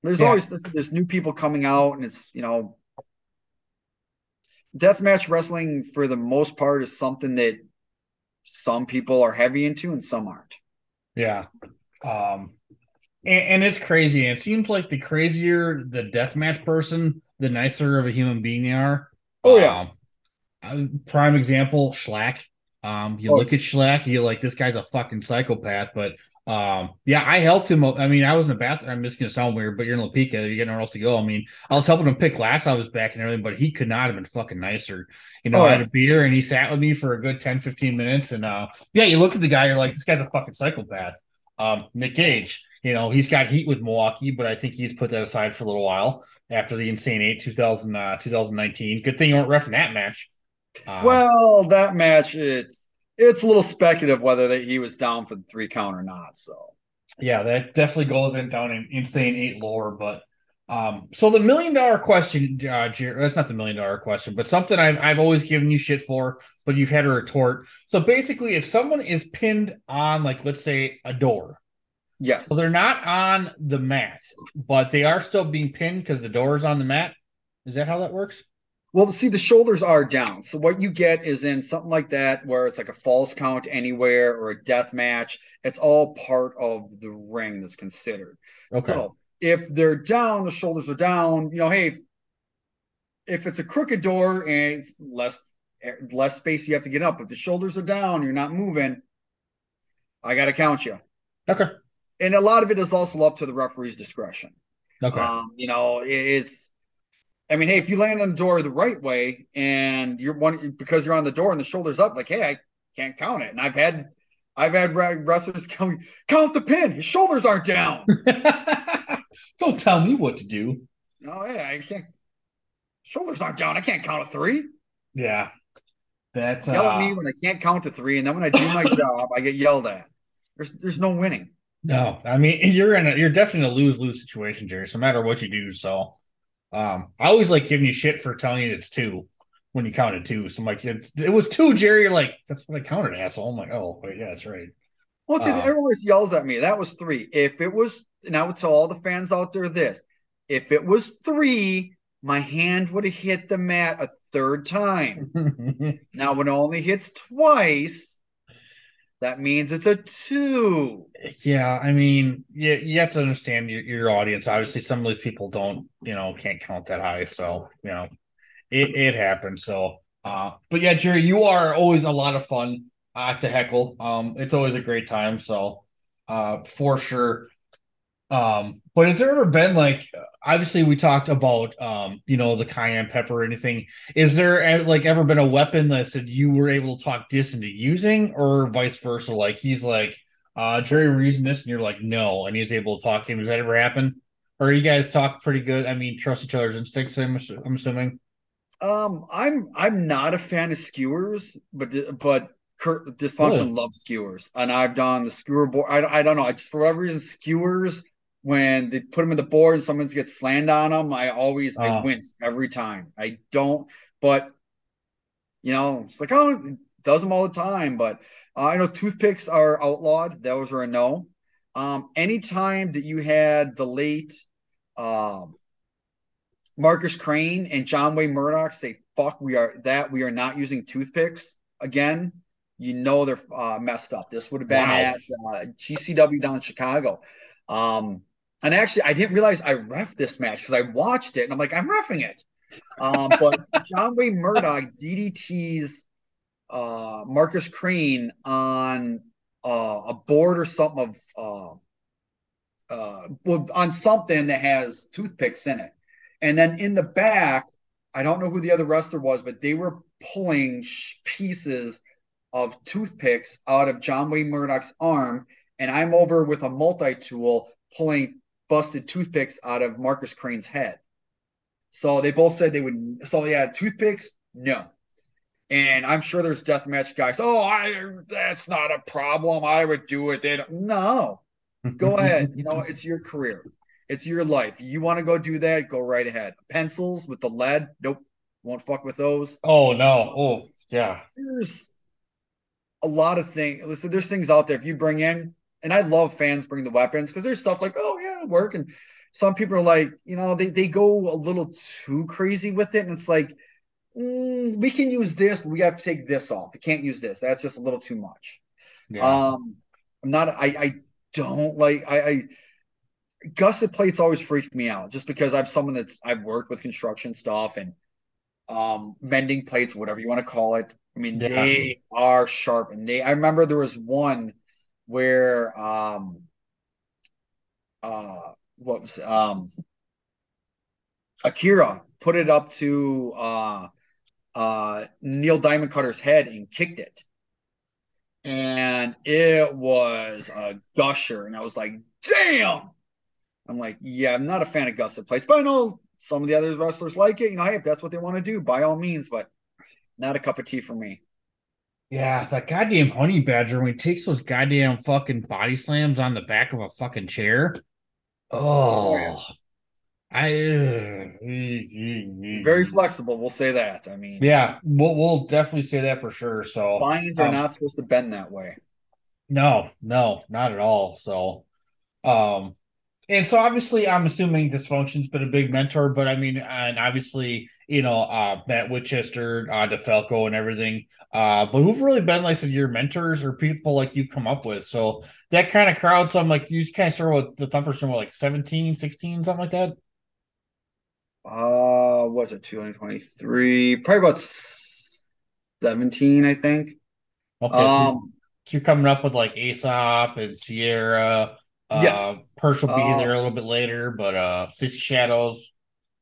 There's yeah. always this, there's new people coming out, and it's you know, deathmatch wrestling for the most part is something that some people are heavy into and some aren't. Yeah. Um, and, and, it's crazy. It seems like the crazier the deathmatch person, the nicer of a human being they are. Oh yeah. Um, prime example, Shlak. Um, you oh. look at Shlak, you're like, this guy's a fucking psychopath. But um, yeah, I helped him. I mean, I was in the bathroom. I'm just gonna sound weird, but you're in Topeka, you get nowhere else to go. I mean, I was helping him pick glass I was back and everything, but he could not have been fucking nicer. You know, oh, I had a beer and he sat with me for a good 10, 15 minutes. And uh, yeah, you look at the guy, you're like, this guy's a fucking psychopath. Um, Nick Gage, you know, he's got heat with Milwaukee, but I think he's put that aside for a little while after the insane eight 2000, uh, 2019. Good thing you weren't refing that match. Um, well, that match, it's it's a little speculative whether that he was down for the three count or not. So yeah, that definitely goes in down in insane eight lore. But um, so the million dollar question, uh, Jer- that's not the million dollar question, but something I've I've always given you shit for, but you've had a retort. So basically, if someone is pinned on, like let's say a door, yes, so they're not on the mat, but they are still being pinned because the door is on the mat. Is that how that works? Well, see, the shoulders are down. So what you get is in something like that, where it's like a false count anywhere or a death match. It's all part of the ring that's considered. Okay. So if they're down, the shoulders are down. You know, hey, if, it's a crooked door and it's less less space you have to get up, if the shoulders are down, you're not moving. I got to count you. Okay. And a lot of it is also up to the referee's discretion. Okay. Um, you know, it's I mean, hey, if you land on the door the right way and you're one because you're on the door and the shoulders up, like, hey, I can't count it. And I've had I've had wrestlers count count the pin. His shoulders aren't down. Don't tell me what to do. Oh yeah, I can't. Shoulders aren't down. I can't count a three. Yeah, that's yell uh... at me when I can't count to three, and then when I do my job, I get yelled at. There's there's no winning. No, I mean you're in a you're definitely in a lose lose situation, Jerry. So no matter what you do, so um, I always like giving you shit for telling you it's two when you counted two. So I'm like, it was two, Jerry. You're like, that's what I counted, asshole. I'm like, oh, wait, yeah, that's right. Well, see, uh, everyone always yells at me. That was three. If it was, now to all the fans out there, this, if it was three, my hand would have hit the mat a third time. now, when it only hits twice, that means it's a two. Yeah, I mean, you, you have to understand your, your audience. Obviously, some of these people don't, you know, can't count that high. So, you know, it, it happens. So, uh, but yeah, Jerry, you are always a lot of fun uh, to heckle. Um, it's always a great time. So, uh, for sure. Um, but has there ever been like obviously we talked about um, you know, the cayenne pepper or anything. Is there like ever been a weapon that said you were able to talk Dis into using or vice versa? Like he's like, uh Jerry, we're using this, and you're like, no, and he's able to talk him. Does that ever happen? Or you guys talk pretty good? I mean, trust each other's instincts, I'm, I'm assuming. Um, I'm I'm not a fan of skewers, but but Kurt Dysfunction loves skewers, and I've done the skewer board. I, I don't know. I just for whatever reason skewers when they put them in the board and someone gets slammed on them, I always oh. I wince every time. I don't, but you know, it's like oh, it does them all the time. But uh, I know toothpicks are outlawed. Those are a no. Um, anytime that you had the late um, Marcus Crane and John Wayne Murdoch say "fuck," we are that we are not using toothpicks again. You know they're uh, messed up. This would have been wow. at uh, GCW down in Chicago. Um, and actually, I didn't realize I ref this match because I watched it and I'm like, I'm refing it. Um, but John Wayne Murdoch DDT's uh, Marcus Crane on uh, a board or something of uh, uh, on something that has toothpicks in it. And then in the back, I don't know who the other wrestler was, but they were pulling pieces of toothpicks out of John Wayne Murdoch's arm, and I'm over with a multi tool pulling busted toothpicks out of Marcus Crane's head. So they both said they would. So yeah, toothpicks, no. And I'm sure there's deathmatch guys. Oh, I that's not a problem. I would do it. They don't, no, go ahead. You know, it's your career. It's your life. You want to go do that? Go right ahead. Pencils with the lead? Nope. Won't fuck with those. Oh no. Oh yeah. There's a lot of things. Listen, there's things out there. If you bring in, and I love fans bring the weapons because there's stuff like, oh yeah, work. And some people are like, you know, they they go a little too crazy with it, and it's like, mm, we can use this, but we have to take this off. We can't use this. That's just a little too much. Yeah. Um, I'm not. I I don't like. I. I gusset plates always freak me out just because I'm someone that's I've worked with construction stuff and um mending plates, whatever you want to call it. I mean, yeah. they are sharp and they I remember there was one where um uh what was um Akira put it up to uh uh Neil Diamond Cutter's head and kicked it. And it was a gusher. And I was like, damn, I'm like, yeah, I'm not a fan of gusset plates, but I know some of the other wrestlers like it. You know, hey, if that's what they want to do, by all means, but not a cup of tea for me. Yeah, that goddamn honey badger when he takes those goddamn fucking body slams on the back of a fucking chair. Oh, oh I. He's very flexible. We'll say that. I mean, yeah, we'll we'll definitely say that for sure. So spines are um, not supposed to bend that way. No, no, not at all. So, um, and so obviously I'm assuming dysfunction's been a big mentor, but I mean, and obviously, you know, uh Matt Winchester, uh DeFalco and everything. Uh, but who've really been like some of your mentors or people like you've come up with? So that kind of crowd, so I'm like you kind of start with the thumpers from like 17, 16, something like that. Uh was it 2023? Probably about 17, I think. Okay. Um, so you're coming up with like Aesop and Sierra yes. Uh, Perch will be uh, there a little bit later, but uh, Six Shadows.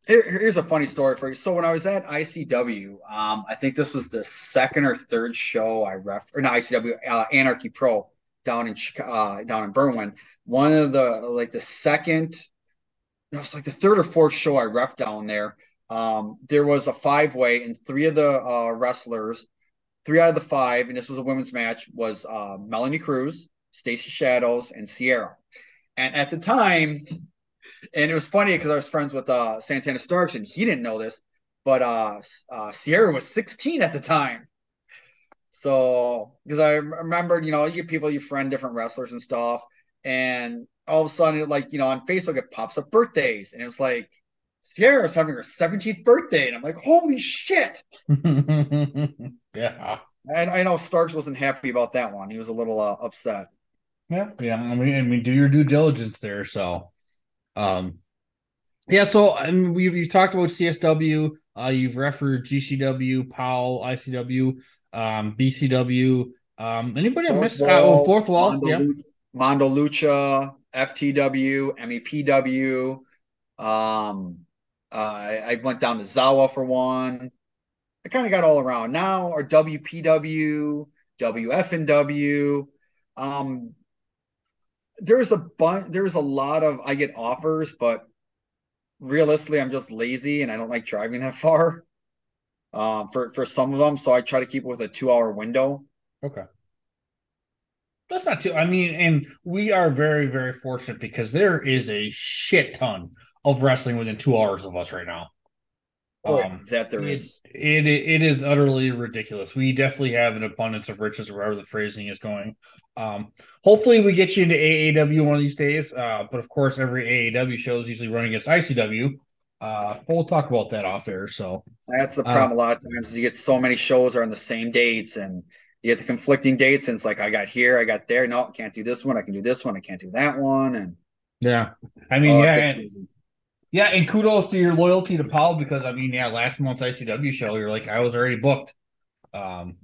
Here, here's a funny story for you. So when I was at ICW, um, I think this was the second or third show I ref or not ICW uh, Anarchy Pro down in uh, down in Berwyn. One of the like the second, it was like the third or fourth show I ref down there. Um, there was a five way, and three of the uh, wrestlers, three out of the five, and this was a women's match, was uh, Melanie Cruz, Stacy Shadows, and Sierra. And at the time, and it was funny because I was friends with uh, Santana Starks, and he didn't know this, but uh, uh, Sierra was 16 at the time. So, because I remember, you know, you get people you friend different wrestlers and stuff, and all of a sudden, like you know, on Facebook it pops up birthdays, and it's like Sierra's having her 17th birthday, and I'm like, holy shit! yeah, and I know Starks wasn't happy about that one. He was a little uh, upset. Yeah, yeah. I mean, I mean, do your due diligence there. So, um, yeah. So, I mean, we've you've talked about CSW. Uh, you've referred GCW, POW, ICW, um, BCW. Um, anybody fourth miss? Uh, oh, fourth wall. Mondo, yeah. Mondo Lucha, FTW, MEPW. Um, uh, I, I went down to Zawa for one. I kind of got all around. Now our WPW, WFNW. Um, there's a bunch there's a lot of I get offers, but realistically I'm just lazy and I don't like driving that far. Um for for some of them, so I try to keep it with a 2-hour window. Okay. That's not too I mean and we are very very fortunate because there is a shit ton of wrestling within 2 hours of us right now. Oh, um, that there it, is. It, it is utterly ridiculous. We definitely have an abundance of riches, wherever the phrasing is going. Um, hopefully, we get you into AAW one of these days. Uh, but of course, every AAW show is usually running against ICW. Uh, we'll talk about that off air. So that's the problem. Uh, a lot of times, you get so many shows are on the same dates, and you get the conflicting dates, and it's like I got here, I got there. No, can't do this one. I can do this one. I can't do that one. And yeah, I mean, oh, yeah, yeah, and kudos to your loyalty to Paul because I mean, yeah, last month's ICW show, you're like, I was already booked. Um,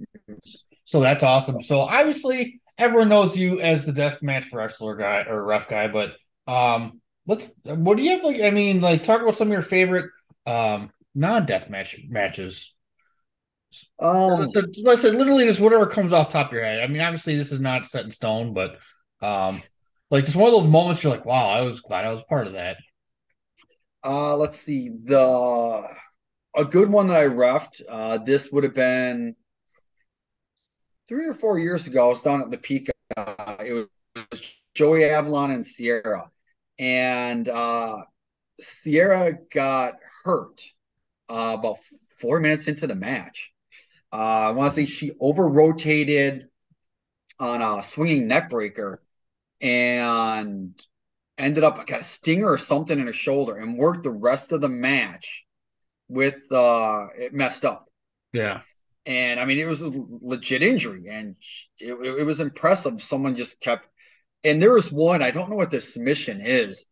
so that's awesome. So obviously, everyone knows you as the death match wrestler guy or rough guy, but um, let's what do you have like? I mean, like talk about some of your favorite um non-death match matches? Um, let's, say, let's say literally just whatever comes off top of your head. I mean, obviously this is not set in stone, but um, like just one of those moments you're like, wow, I was glad I was part of that. Uh, let's see. The a good one that I refed. Uh, this would have been three or four years ago. I was down at the peak. Uh, it was Joey Avalon and Sierra, and uh, Sierra got hurt uh, about four minutes into the match. Uh, I want to say she over rotated on a swinging neck breaker and ended up got a stinger or something in her shoulder and worked the rest of the match with uh it messed up. Yeah. And I mean, it was a legit injury, and it, it was impressive. Someone just kept, and there was one I don't know what the submission is,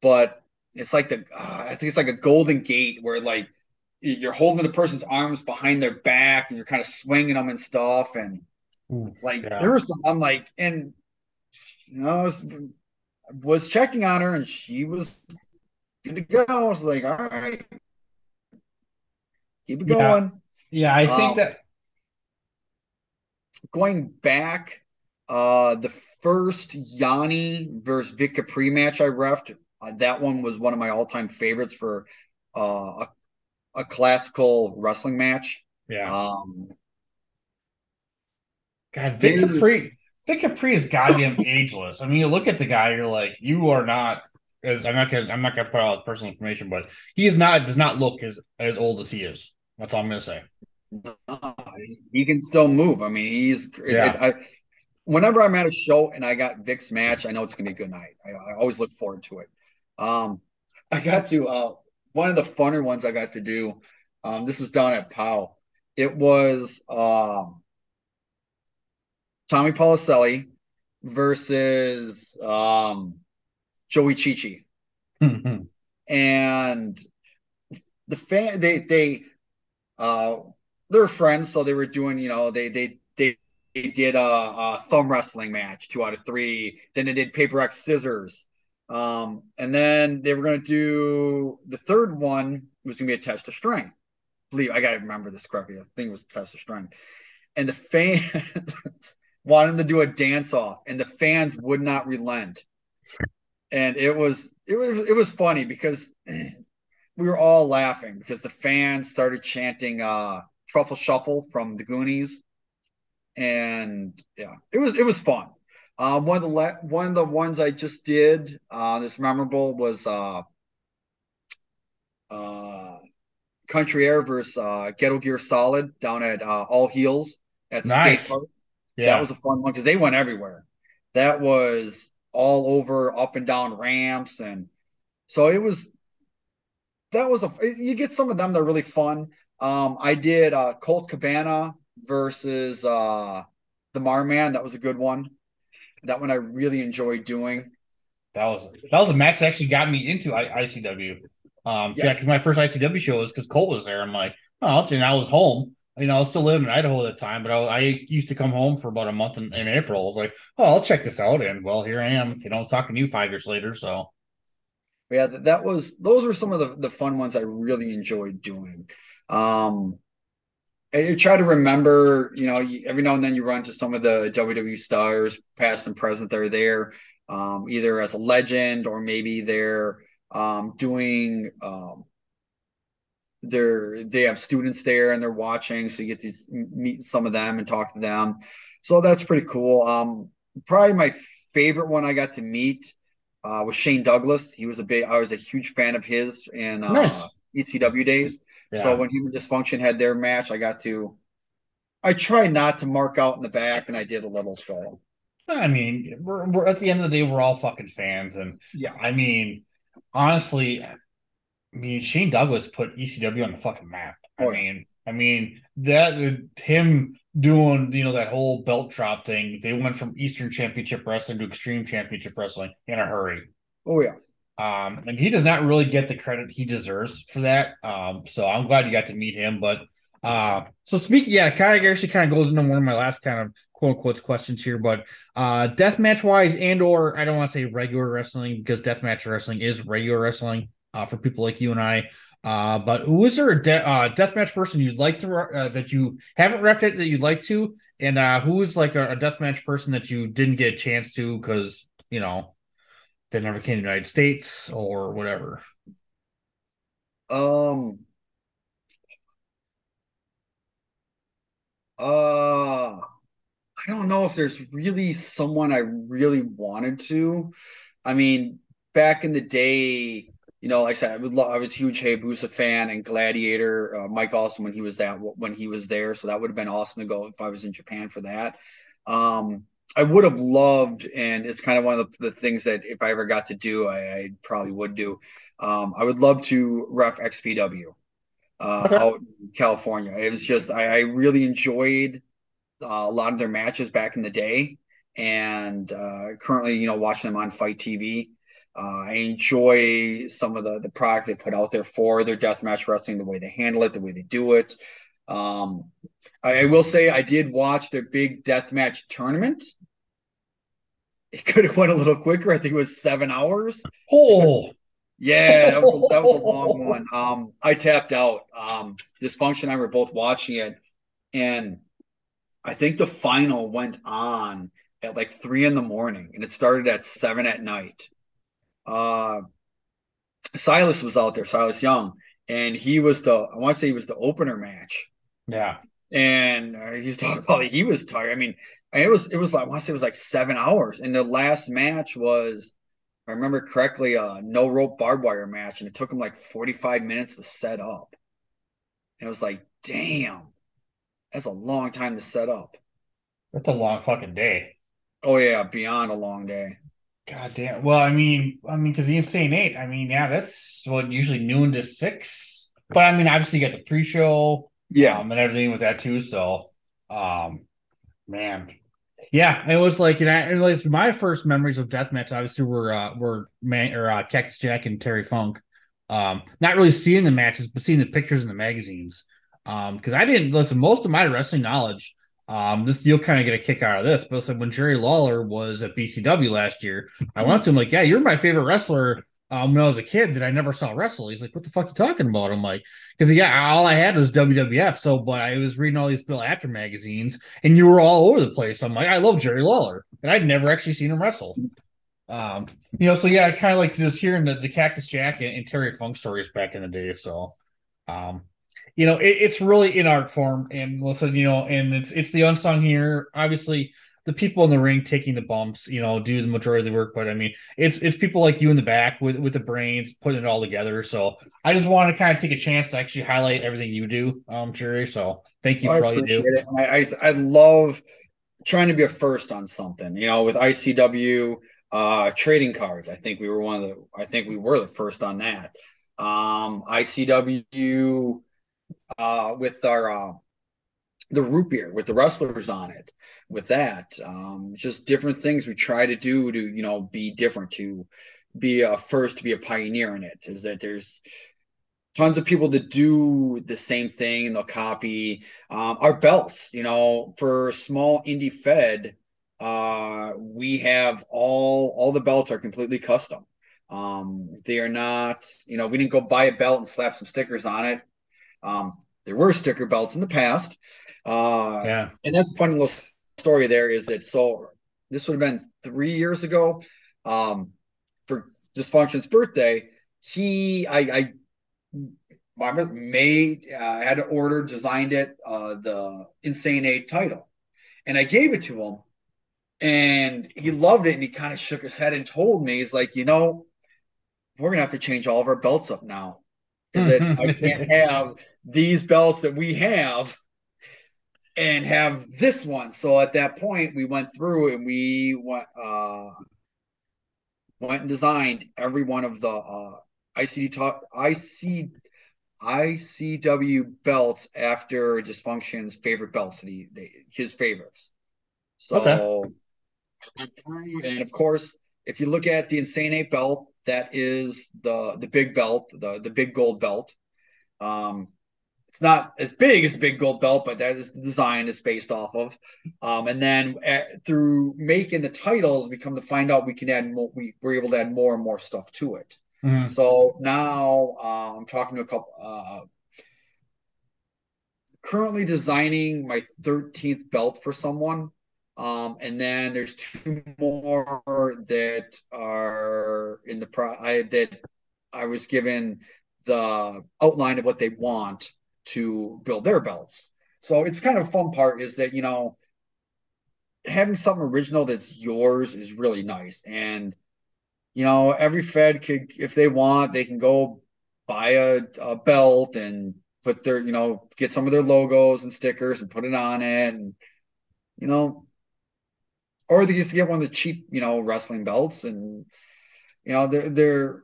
but it's like the uh, I think it's like a golden gate where like you're holding the person's arms behind their back and you're kind of swinging them and stuff, and Ooh, like yeah. there was some I'm like, and you know, I was, checking on her and she was good to go. I was like, all right, keep it Yeah. going. Yeah, I think Um, that going back, uh, the first Yanni versus Vic Capri match I refed, uh, that one was one of my all-time favorites for uh, a, a classical wrestling match. yeah. Um, God, Vic Capri, Vic Capri is goddamn ageless. I mean, you look at the guy, you're like, you are not. As I'm not gonna, I'm not gonna put out his personal information, but he is not does not look as as old as he is. That's all I'm gonna say. he can still move. I mean, he's. Yeah. it- I, whenever I'm at a show and I got Vic's match, I know it's gonna be a good night. I, I always look forward to it. Um, I got to uh, one of the funner ones I got to do. Um, this was down at POW. It was um, Tommy Policelli versus um, Joey Chichi and the fan they they uh they're friends so they were doing you know they they they, they did a, a thumb wrestling match two out of three. Then they did paper x scissors. Um and then they were going to do the third one was going to be a test of strength. Believe i gotta remember this correctly. I think it was test of strength. And the fans wanted to do a dance off and the fans would not relent. And it was it was it was funny because we were all laughing because the fans started chanting uh truffle shuffle from the goonies. And yeah it was it was fun. Um one of the le- one of the ones i just did uh this memorable was uh uh country air versus uh ghetto gear solid down at uh all heels at Nice. skate park Yeah, that was a fun one because they went everywhere. That was all over up and down ramps, and so it was. That was a. You get some of them that are really fun. Um, I did uh, Colt Cabana versus uh, the Marman. That was a good one. That one I really enjoyed doing. that was that was a match that actually got me into I, ICW. Um, yeah, because my first ICW show was because Colt was there. I'm like, oh, and I was home. You know, I was still living in Idaho at the time, but I, I used to come home for about a month in, in April. I was like, oh, I'll check this out, and well, here I am. You know, talking to you five years later. So yeah, that, that was those were some of the, the fun ones I really enjoyed doing. Um, you try to remember, you know, every now and then you run to some of the WWE stars, past and present, that are there, um, either as a legend or maybe they're um, doing. Um, they're they have students there and they're watching, so you get to meet some of them and talk to them. So that's pretty cool. Um, probably my favorite one I got to meet uh, was Shane Douglas. He was a big. I was a huge fan of his in uh, Nice. ECW days. yeah, So when Human Dysfunction had their match, I got to. I tried not to mark out in the back, and I did a little. So I mean, we're, we're at the end of the day, we're all fucking fans, and yeah, I mean, honestly, I mean, Shane Douglas put ECW on the fucking map. I Oh, mean, I mean that him doing you know that whole belt drop thing. They went from Eastern Championship Wrestling to Extreme Championship Wrestling in a hurry. oh yeah, Um, and he does not really get the credit he deserves for that. Um, so I'm glad you got to meet him. But uh, so speaking, yeah, kind of actually kind of goes into one of my last kind of quote unquote questions here. But uh, deathmatch wise, and or I don't want to say regular wrestling because deathmatch wrestling is regular wrestling uh, for people like you and I. Uh, but who is there a de- uh, deathmatch person you'd like to uh, that you haven't refed it that you'd like to, and uh, who is like a, a deathmatch person that you didn't get a chance to because you know they never came to the United States or whatever. Um. Uh, I don't know if there's really someone I really wanted to. I mean, back in the day, you know, like I said, I, would I was a huge Hayabusa fan and Gladiator, uh, Mike Awesome when he was that when he was there, so that would have been awesome to go if I was in Japan for that. Um, I would have loved, and it's kind of one of the, the things that if I ever got to do, I, I probably would do. Um, I would love to ref XPW uh, okay. out in California. It was just I, I really enjoyed uh, a lot of their matches back in the day, and uh, currently, you know, watching them on FITE TV. Uh, I enjoy some of the the product they put out there for their deathmatch wrestling, the way they handle it, the way they do it. Um, I, I, will say I did watch their big deathmatch tournament. It could have went a little quicker. I think it was seven hours. Oh, yeah, that was, a, that was a long one. Um, I tapped out. Um, Dysfunction and I were both watching it, and I think the final went on at like three in the morning, and it started at seven at night. Uh, Silas was out there, Silas Young, and he was the I want to say he was the opener match. Yeah, and uh, he's talking about he was tired. I mean, it was it was like I want to say it was like seven hours, and the last match was I remember correctly, a no rope barbed wire match, and it took him like 45 minutes to set up. And it was like, damn, that's a long time to set up. That's a long fucking day. Oh yeah, beyond a long day. God damn. Well, I mean, I mean, because the Insane Eight, I mean, yeah, that's what usually noon to six. But I mean, obviously, you got the pre-show, yeah, um, and everything with that too. So, um, man, yeah, it was like you know, it was my first memories of death deathmatch. Obviously, were uh, were man or uh, Cactus Jack and Terry Funk. Um, not really seeing the matches, but seeing the pictures in the magazines. Um, because I didn't listen. Most of my wrestling knowledge, um, this you'll kind of get a kick out of this. But like when Jerry Lawler was at BCW last year, I went to him like, "Yeah, you're my favorite wrestler um, when I was a kid that I never saw wrestle. He's like, "What the fuck you talking about?" I'm like, "Because yeah, all I had was WWF." So, but I was reading all these Bill Apter magazines, and you were all over the place. I'm like, I love Jerry Lawler, and I'd never actually seen him wrestle. Um, you know, so yeah, kind of like just hearing the, the Cactus Jack and, and, Terry Funk stories back in the day. So, um, you know, it, it's really in art form, and listen, you know, and it's it's the unsung here. Obviously, the people in the ring taking the bumps, you know, do the majority of the work. But I mean, it's it's people like you in the back with with the brains putting it all together. So I just want to kind of take a chance to actually highlight everything you do, um, Jerry. So thank you for all you do. It. I, I I love trying to be a first on something. You know, with ICW uh trading cards, I think we were one of the. I think we were the first on that. Um, ICW uh with our uh the root beer with the wrestlers on it with that um, just different things we try to do to you know be different to be a first to be a pioneer in it is that there's tons of people that do the same thing and they'll copy um, our belts you know for small indie fed uh, we have all all the belts are completely custom. Um, they are not you know we didn't go buy a belt and slap some stickers on it um, there were sticker belts in the past uh, yeah. And that's a funny little story there is that so this would have been three years ago um, for Dysfunction's birthday. He, I, I made, uh, had ordered, designed it, uh, the Insane Eight title. And I gave it to him and he loved it and he kind of shook his head and told me, he's like, you know, we're going to have to change all of our belts up now. Is that I can't have these belts that we have and have this one. So at that point, we went through and we went uh, went and designed every one of the uh, ICD top IC ICW belts after Dysfunction's favorite belts that he they, his favorites. So okay. and of course, if you look at the Insane Eight belt, that is the the big belt, the the big gold belt. Um, it's not as big as the big gold belt, but that is the design is based off of. Um, and then at, through making the titles, we come to find out we can add more. We we're able to add more and more stuff to it. Mhm. So now uh, I'm talking to a couple. Uh, currently designing my 13th belt for someone. Um, and then there's two more that are in the pro. I that I was given the outline of what they want to build their belts. So it's kind of fun part is that you know having something original that's yours is really nice. And you know every Fed could, if they want, they can go buy a, a belt and put their you know get some of their logos and stickers and put it on it and you know or they just get one of the cheap you know wrestling belts and you know they're they're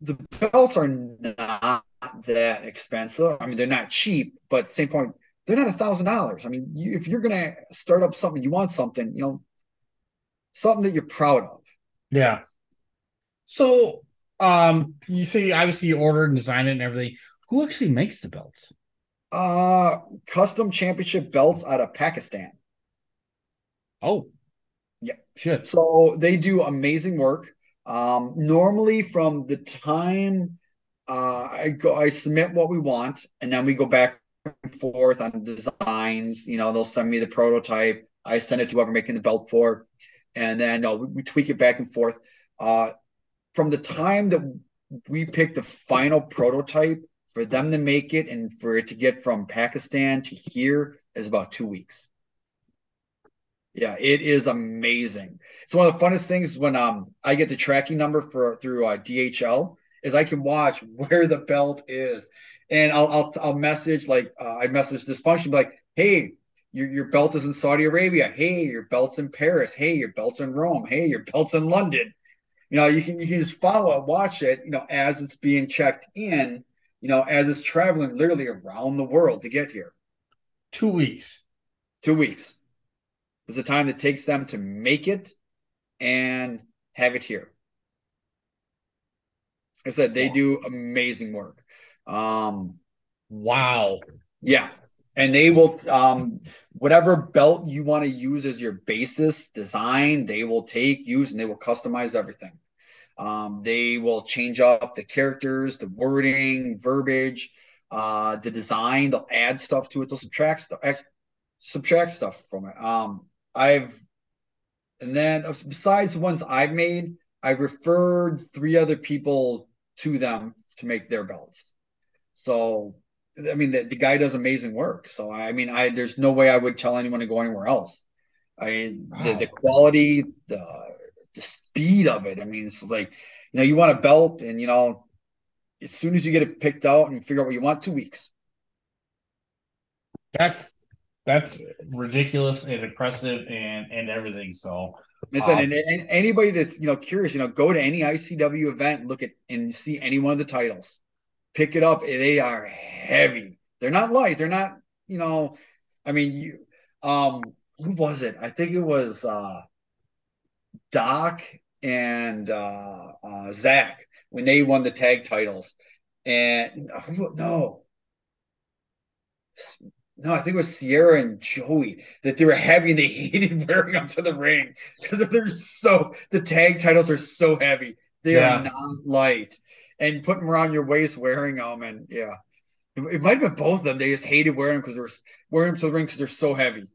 the belts are not that expensive i mean they're not cheap but same point they're not a thousand dollars i mean you, if you're gonna start up something you want something you know something that you're proud of Yeah. So, um, you say obviously you ordered and designed it and everything. Who actually makes the belts? uh custom championship belts out of pakistan Oh, Yeah. Shit. So they do amazing work. Um, normally, from the time uh, I go, I submit what we want, and then we go back and forth on designs. You know, they'll send me the prototype. I send it to whoever making the belt for, and then uh, we, we tweak it back and forth. Uh, from the time that we pick the final prototype for them to make it and for it to get from Pakistan to here is about two weeks. Yeah, it is amazing. It's one of the funnest things when um I get the tracking number for through uh, DHL is I can watch where the belt is, and I'll I'll, I'll message like uh, I message Dysfunction like, hey, your your belt is in Saudi Arabia. Hey, your belt's in Paris. Hey, your belt's in Rome. Hey, your belt's in London. You know, you can you can just follow it, watch it. You know, as it's being checked in. You know, as it's traveling literally around the world to get here. Two weeks. Two weeks is the time that takes them to make it and have it here. Like I said they do amazing work. Um, Wow. yeah, and they will um, whatever belt you want to use as your basis design, they will take, use, and they will customize everything. Um, they will change up the characters, the wording, verbiage, uh, the design. They'll add stuff to it. They'll subtract stuff, subtract stuff from it. Um, I've and then uh, besides the ones I've made, I've referred three other people to them to make their belts. So I mean, the, the guy does amazing work. So I mean, I there's no way I would tell anyone to go anywhere else. I mean, the, the quality, the the speed of it. I mean, it's like you know, you want a belt, and you know, as soon as you get it picked out and figure out what you want, two weeks. That's that's ridiculous and impressive and and everything. So said, Um, and, and anybody that's you know curious, you know, go to any ICW event, look at and see any one of the titles, pick it up. They are heavy. They're not light. They're not, you know, I mean, you, um, who was it? I think it was uh, Doc and uh, uh, Zach when they won the tag titles, and who- no, no, I think it was Sierra and Joey that they were heavy and they hated wearing them to the ring because they're so the tag titles are so heavy. They Yeah. are not light. And putting them around your waist wearing them and yeah. It, it might have been both of them. They just hated wearing them because they're wearing them to the ring because they're so heavy.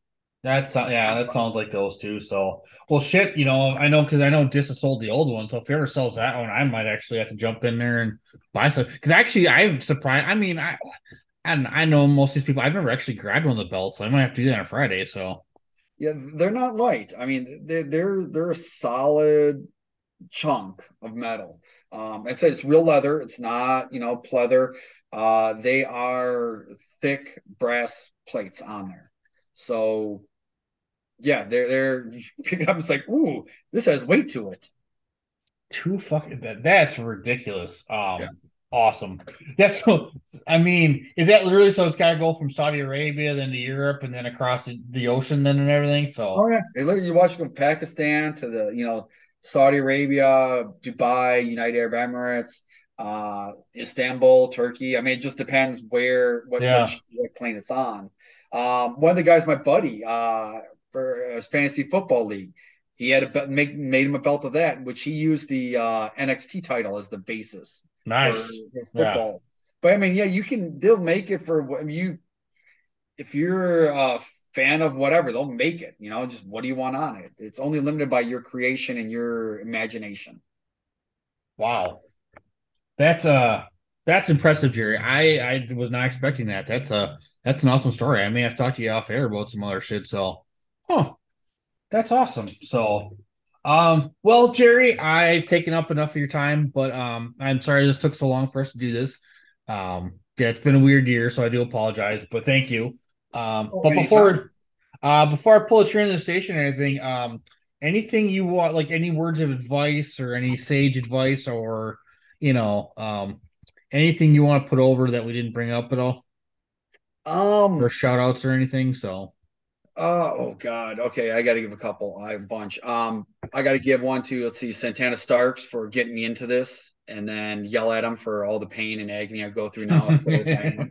that's uh, yeah, that sounds like those two. So well, shit. You know, I know because I know Dis has sold the old one. So if he ever sells that one, I might actually have to jump in there and buy some. Because actually, I'm surprised. I mean, I and I know most of these people. I've never actually grabbed one of the belts, so I might have to do that on Friday. So Yeah, they're not light. I mean, they're they're they're a solid chunk of metal. Um, I said it's real leather. It's not, you know, pleather. Uh, they are thick brass plates on there. So, yeah, they're they're pick up. It's like, ooh, this has weight to it. Too fucking that that's ridiculous. Um, Yeah. Awesome. That's cool. I mean, is that literally so? It's got to go from Saudi Arabia then to Europe and then across the, ocean then and everything. So Oh yeah, they literally you watch from Pakistan to the you know Saudi Arabia, Dubai, United Arab Emirates, uh, Istanbul, Turkey. I mean, it just depends where what Yeah. which, what plane it's on. Um, one of the guys, my buddy, uh, for his fantasy football league, he had a make made him a belt of that, which he used the uh, NXT title as the basis Nice. football. But I mean, yeah, you can. They'll make it for what you. If you're a fan of whatever, they'll make it. You know, just what do you want on it? It's only limited by your creation and your imagination. Wow. That's uh that's impressive, Jerry. I I was not expecting that. That's a that's an awesome story. I may have talked to you off air about some other shit. So, huh, that's awesome. So, um, well, Jerry, I've taken up enough of your time, but um, I'm sorry this took so long for us to do this. Um, yeah, it's been a weird year, so I do apologize, but thank you. Um, Oh, but anytime. before uh before I pull a trigger in the station or anything, um, anything you want, like any words of advice or any sage advice or you know, um, anything you want to put over that we didn't bring up at all, Um. or shout outs or anything. So, Uh, oh God. Okay, I got to give a couple. I have a bunch. Um, I got to give one to let's see, Santana Starks for getting me into this, and then yell at him for all the pain and agony I go through now. So I.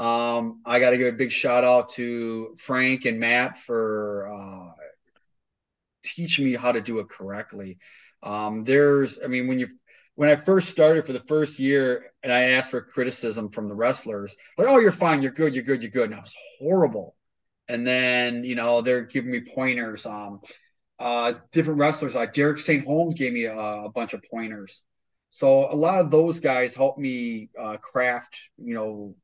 Um, I got to give a big shout out to Frank and Matt for uh, teaching me how to do it correctly. Um, there's, I mean, when you when I first started for the first year, and I asked for criticism from the wrestlers, like, "Oh, you're fine, you're good, you're good, you're good," and I was horrible. And then you know they're giving me pointers. Um, uh, different wrestlers like Derek St. Holmes gave me a, a bunch of pointers. So a lot of those guys helped me uh, craft, you know,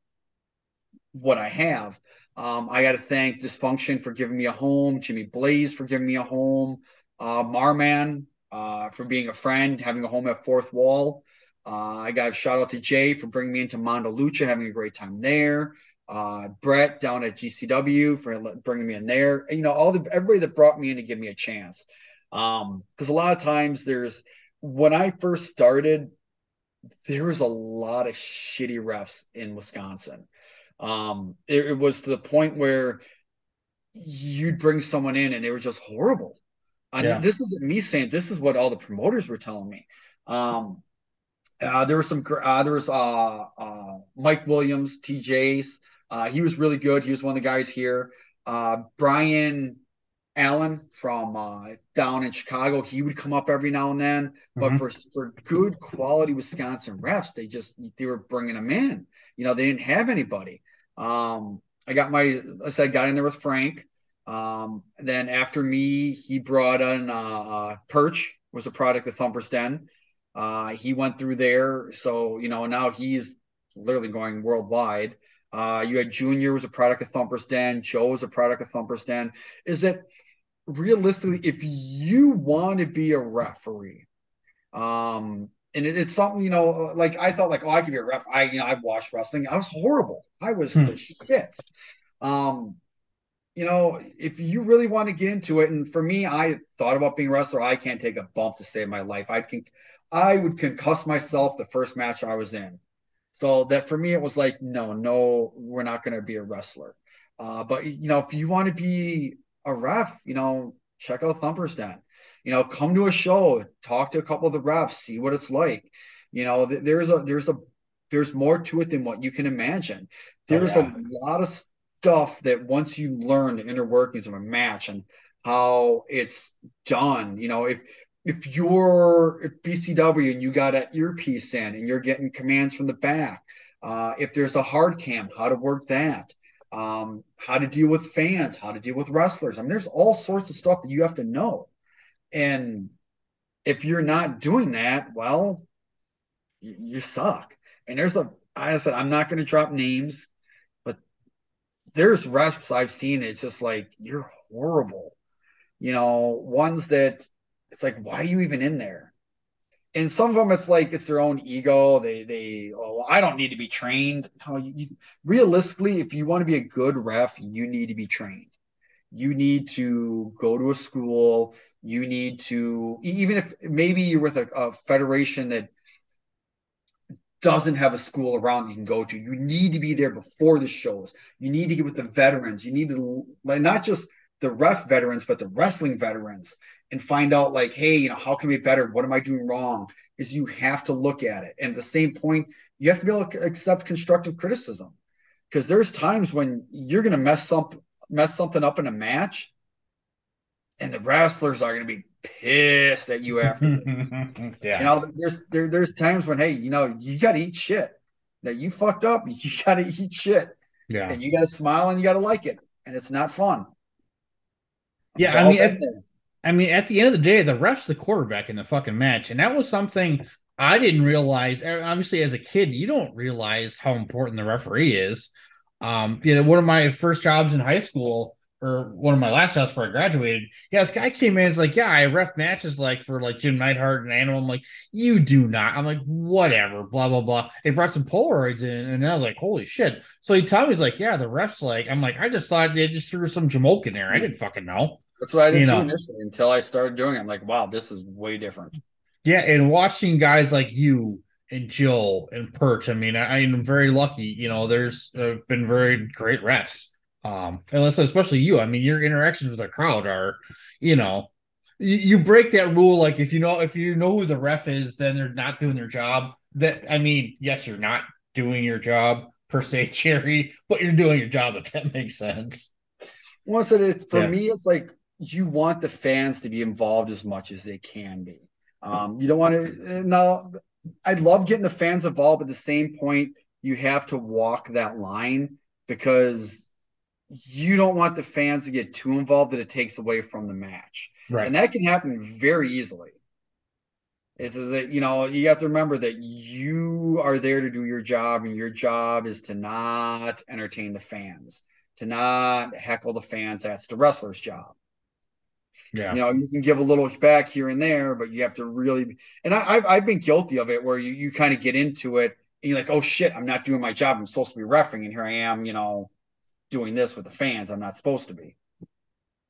what I have. Um, I got to thank Dysfunction for giving me a home, Jimmy Blaze for giving me a home, uh, Marman uh, for being a friend, having a home at Fourth Wall. Uh, I got a shout out to Jay for bringing me into Mondo Lucha, having a great time there. Uh, Brett down at GCW for bringing me in there. And, you know, all the everybody that brought me in to give me a chance. Um, because a lot of times there's when I first started, there was a lot of shitty refs in Wisconsin. Um, it, it was to the point where you'd bring someone in and they were just horrible. And Yeah. this isn't me saying this is what all the promoters were telling me. Um, uh, there was some uh, there was uh, uh, Mike Williams, TJ's. Uh, he was really good. He was one of the guys here. Uh, Brian Allen from uh, down in Chicago. He would come up every now and then. But Mhm. for for good quality Wisconsin refs, they just they were bringing them in. You know, they didn't have anybody. Um, I got my, I said, got in there with Frank. Um, then after me, he brought in uh, uh, Perch was a product of Thumper's Den. Uh, he went through there, so you know now he's literally going worldwide. Uh, you had Junior was a product of Thumper's Den. Joe was a product of Thumper's Den. Is that realistically, if you want to be a referee, um, and it, it's something you know, like I thought, like oh, I could be a ref. I you know I watched wrestling. I was horrible. I was Hmm. the shits. Um, you know, if you really want to get into it, and for me, I thought about being a wrestler. I can't take a bump to save my life. I can, I would concuss myself the first match I was in. So that for me, it was like, no, no, we're not going to be a wrestler. Uh, but you know, if you want to be a ref, you know, check out Thumper's Den. You know, come to a show, talk to a couple of the refs, see what it's like. You know, th- there's a there's a there's more to it than what you can imagine. There's yeah. a lot of stuff that once you learn the inner workings of a match and how it's done, you know, if if you're if BCW and you got an earpiece in and you're getting commands from the back, uh, if there's a hard cam, how to work that, um, how to deal with fans, how to deal with wrestlers. I mean, there's all sorts of stuff that you have to know. And if you're not doing that, well, you, you suck. And there's a, I said, I'm not going to drop names, but there's refs I've seen. It's just like, you're horrible. You know, ones that it's like, why are you even in there? And some of them, it's like it's their own ego. They, they, oh, I don't need to be trained. No, you, you, realistically, if you want to be a good ref, you need to be trained. You need to go to a school. You need to, even if maybe you're with a, a federation that doesn't have a school around you can go to. You need to be there before the shows. You need to get with the veterans. You need to like not just the ref veterans, but the wrestling veterans and find out like, hey, you know, how can we be better? What am I doing wrong? Is you have to look at it. And at the same point, you have to be able to accept constructive criticism. Because there's times when you're gonna mess some mess something up in a match, and the wrestlers are gonna be pissed at you afterwards. yeah. You know, there's there, there's times when hey, you know, you got to eat shit. That you fucked up, you got to eat shit, yeah. and you got to smile and you got to like it, and it's not fun. Yeah, I mean, at. I mean, at the end of the day, the ref's the quarterback in the fucking match, and that was something I didn't realize. Obviously, as a kid, you don't realize how important the referee is. Um, you know, one of my first jobs in high school, or one of my last jobs before I graduated, yeah, this guy came in, it's like, yeah, I ref matches like for like Jim Neidhart and Animal. I'm like, you do not. I'm like, whatever, blah blah blah. They brought some Polaroids in, and then I was like, holy shit. So he told me, he's like, yeah, the refs like, I'm like, I just thought they just threw some jamoke in there. I didn't fucking know. That's what I did you too initially until I started doing it. I'm like, wow, this is way different. Yeah, and watching guys like you and Joe and Perch, I mean, I, I'm very lucky. You know, there's uh, been very great refs. Um, and especially you. I mean, your interactions with the crowd are, you know, you, you break that rule. Like if you know if you know who the ref is, then they're not doing their job. That I mean, yes, you're not doing your job per se, Jerry, but you're doing your job. If that makes sense. Once it is for Yeah. me, it's like you want the fans to be involved as much as they can be. Um, you don't want to now. I love getting the fans involved, but at the same point, you have to walk that line because you don't want the fans to get too involved that it takes away from the match. Right. And that can happen very easily. Is is that you know you have to remember that you are there to do your job, and your job is to not entertain the fans, to not heckle the fans. That's the wrestler's job. Yeah. You know, you can give a little back here and there, but you have to really. And I, I've I've been guilty of it where you you kind of get into it and you're like, oh shit, I'm not doing my job. I'm supposed to be refing, and here I am, you know, doing this with the fans. I'm not supposed to be.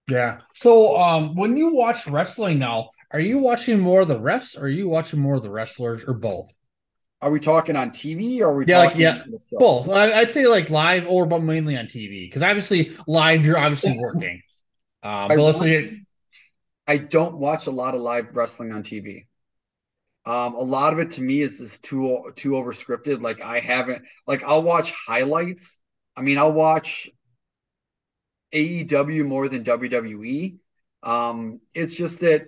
Yeah. So, um, when you watch wrestling now, are you watching more of the refs or are you watching more of the wrestlers or both? Are we talking on TV or are we Yeah, like, talking yeah, on the show? Both. I, I'd say like live or but mainly on TV because obviously live you're obviously working. Um, but let's say I don't watch a lot of live wrestling on TV. Um, a lot of it to me is is too too over scripted. Like I haven't like I'll watch highlights. I mean, I'll watch AEW more than WWE. Um, it's just that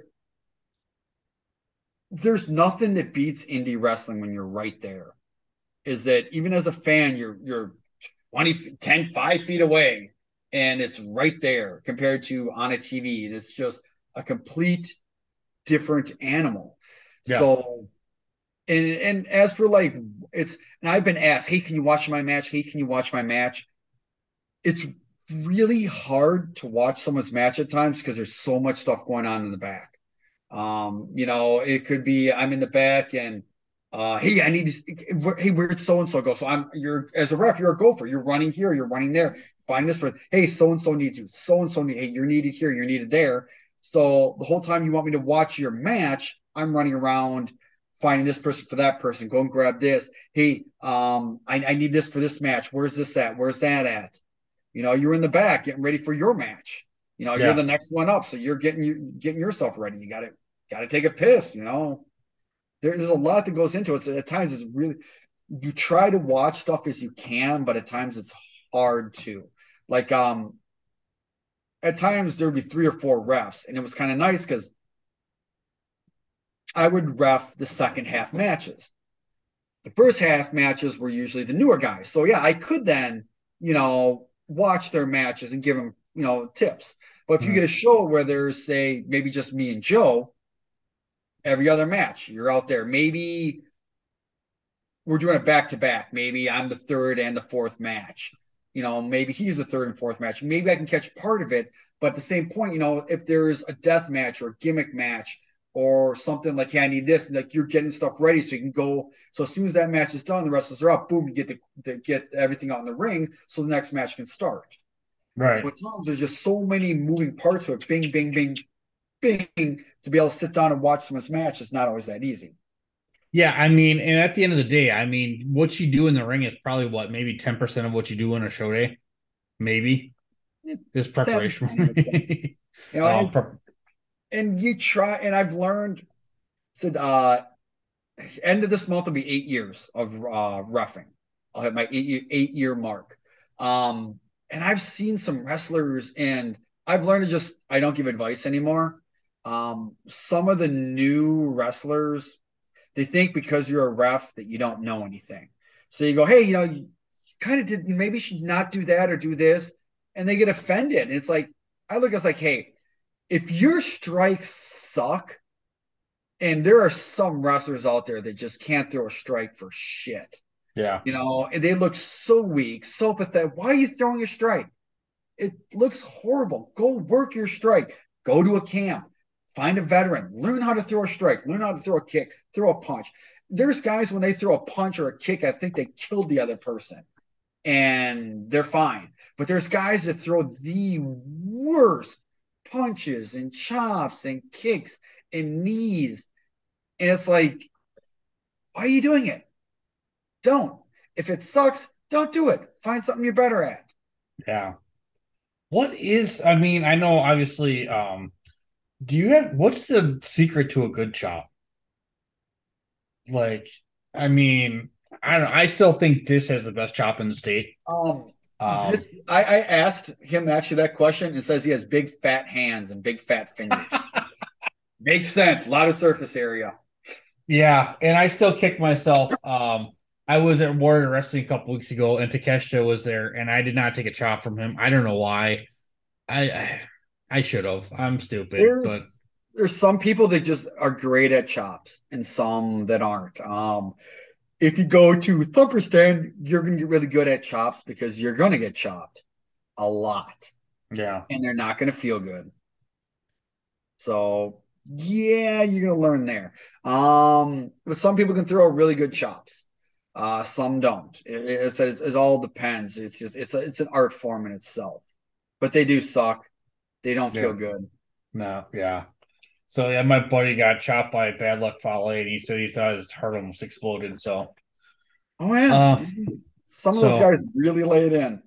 there's nothing that beats indie wrestling when you're right there. Is that even as a fan, you're you're 20 feet- 10 5 feet away and it's right there compared to on a TV. And it's just a complete different animal. Yeah. So and and as for like it's and I've been asked, hey, can you watch my match? Hey, can you watch my match? It's really hard to watch someone's match at times because there's so much stuff going on in the back. Um, you know, it could be I'm in the back and uh, hey, I need to. Hey, where'd so and so go? So I'm you're as a ref, you're a gopher. You're running here, you're running there. Find this with hey, so and so needs you. So and so need. Hey, you're needed here, you're needed there. So the whole time you want me to watch your match, I'm running around finding this person for that person. Go and grab this. Hey, um, I, I need this for this match. Where's this at? Where's that at? You know, you're in the back getting ready for your match. You know, Yeah. you're the next one up, so you're getting you getting yourself ready. You got to got to take a piss. You know, there- there's a lot that goes into it. So at times it's really you try to watch stuff as you can, but at times it's hard to. Like um, at times there'd be three or four refs, and it was kind of nice because I would ref the second half matches. The first half matches were usually the newer guys. So yeah, I could then, you know, watch their matches and give them, you know, tips. But if you Mhm. get a show where there's say maybe just me and Joe, every other match, you're out there. Maybe we're doing it back to back. Maybe I'm the third and the fourth match. You know, maybe he's the third and fourth match. Maybe I can catch part of it. But at the same point, you know, if there's a death match or a gimmick match or something like, yeah, I need this, like you're getting stuff ready so you can go. So as soon as that match is done, the wrestlers are up, boom, you get the, the get everything out in the ring so the next match can start. right. So at times there's just so many moving parts to it. Bing, bing, bing, bing. To be able to sit down and watch someone's match is not always that easy. Yeah, I mean, and at the end of the day, I mean, what you do in the ring is probably what maybe ten percent of what you do on a show day, maybe is preparation. You know, Um, and, pre- and you try, and I've learned. Said, uh, end of this month will be eight years of uh, roughing. I'll hit my eight year, eight year mark. Um, and I've seen some wrestlers, and I've learned to just I don't give advice anymore. Um, some of the new wrestlers, they think because you're a ref that you don't know anything. So you go, hey, you know, you kind of did maybe you should not do that or do this, and they get offended. And it's like I look, it's like, hey, if your strikes suck, and there are some wrestlers out there that just can't throw a strike for shit. Yeah. You know, and they look so weak, so pathetic. Why are you throwing a strike? It looks horrible. Go work your strike. Go to a camp. Find a veteran. Learn how to throw a strike. Learn how to throw a kick, throw a punch. There's guys when they throw a punch or a kick, I think they killed the other person and they're fine. But there's guys that throw the worst punches and chops and kicks and knees. And it's like, why are you doing it? Don't. If it sucks, don't do it. Find something you're better at. Yeah. What is I mean, I know obviously um do you have what's the secret to a good chop? Like, I mean, I don't. I still think this has the best chop in the state. Um, Um, this I, I asked him actually that question and says he has big fat hands and big fat fingers. Makes sense. A lot of surface area. yeah, and I still kick myself. Um, I was at Warrior Wrestling a couple weeks ago, and Takeshita was there, and I did not take a chop from him. I don't know why. I I, I should have. I'm stupid, There's but there's some people that just are great at chops and some that aren't. Um, if you go to Thumper's Den, you're gonna get really good at chops because you're gonna get chopped a lot. yeah, and they're not going to feel good. So yeah, you're going to learn there. Um, but some people can throw really good chops. Uh, some don't. It, it, it's, it all depends. It's just it's a, it's an art form in itself. But they do suck. They don't feel Yeah. good. no, yeah. So yeah, my buddy got chopped by a Bad Luck Fale, and he said he thought his heart almost exploded. So, Oh yeah. Uh, some of those guys really lay it in.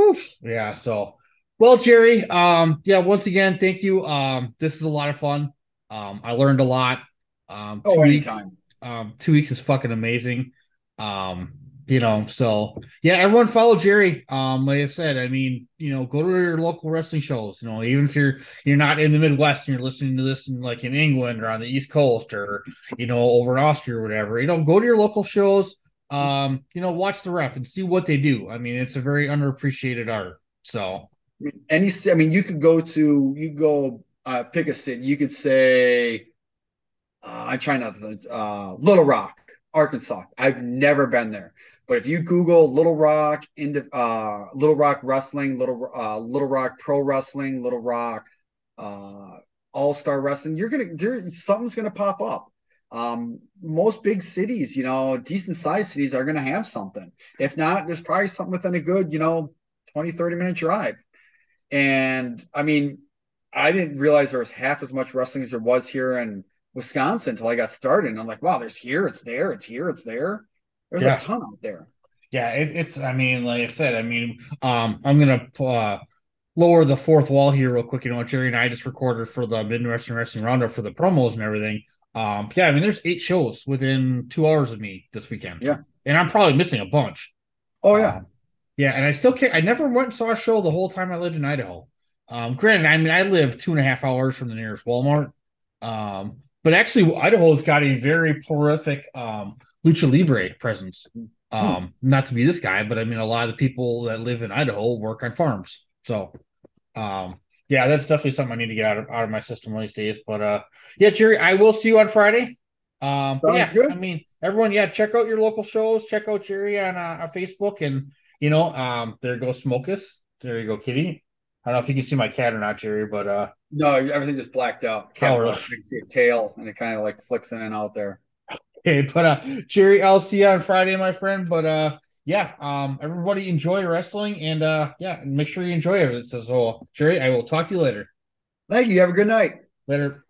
Oof. Yeah. So, well, Jerry, um, yeah, once again, thank you. Um, this is a lot of fun. Um, I learned a lot. Um, two Oh, weeks, anytime. um, two weeks is fucking amazing. Um, you know, so yeah, everyone follow Jerry. Um, like I said, I mean, you know, go to your local wrestling shows. You know, even if you're you're not in the Midwest and you're listening to this in like in England or on the East Coast or you know over in Austria or whatever, you know, go to your local shows. Um, you know, watch the ref and see what they do. I mean, it's a very underappreciated art. So I any I mean, you could go to you go uh, pick a city. You could say, uh, I'm trying not to. Uh, Little Rock, Arkansas. I've never been there, but if you Google Little Rock, into uh, Little Rock wrestling, Little uh, Little Rock pro wrestling, Little Rock uh, All Star wrestling, you're gonna there something's gonna pop up. Um, most big cities, you know, decent sized cities are gonna have something. If not, there's probably something within a good, you know, 20, 30 minute drive. And I mean, I didn't realize there was half as much wrestling as there was here in Wisconsin until I got started. And I'm like, wow, there's here, it's there, it's here, it's there. There's Yeah. a ton out there. Yeah, it, it's. I mean, like I said, I mean, um, I'm gonna uh, lower the fourth wall here real quick. You know, Jerry and I just recorded for the Midwestern Wrestling Roundup for the promos and everything. Um, yeah, I mean, there's eight shows within two hours of me this weekend. Yeah. and I'm probably missing a bunch. Oh yeah. Um, yeah, and I still can't. I never went and saw a show the whole time I lived in Idaho. Um, granted, I mean, I live two and a half hours from the nearest Walmart. Um, but actually, Idaho's got a very prolific um, lucha libre presence. Um, not to be this guy, but I mean, a lot of the people that live in Idaho work on farms. So, um, yeah, that's definitely something I need to get out of out of my system one of these days. But uh, yeah, Jerry, I will see you on Friday. Um, Sounds yeah, good. I mean, everyone, yeah, check out your local shows. Check out Jerry on uh, on Facebook, and you know, um, there goes Smokus. There you go, Kitty. I don't know if you can see my cat or not, Jerry, but uh, No, everything just blacked out. Can't Oh, really? I can see a tail and it kind of like flicks in and out there. okay, but uh, Jerry, I'll see you on Friday, my friend. But uh, yeah, um, everybody enjoy wrestling, and uh, yeah, make sure you enjoy it. So, so Jerry, I will talk to you later. Thank you. Have a good night. Later.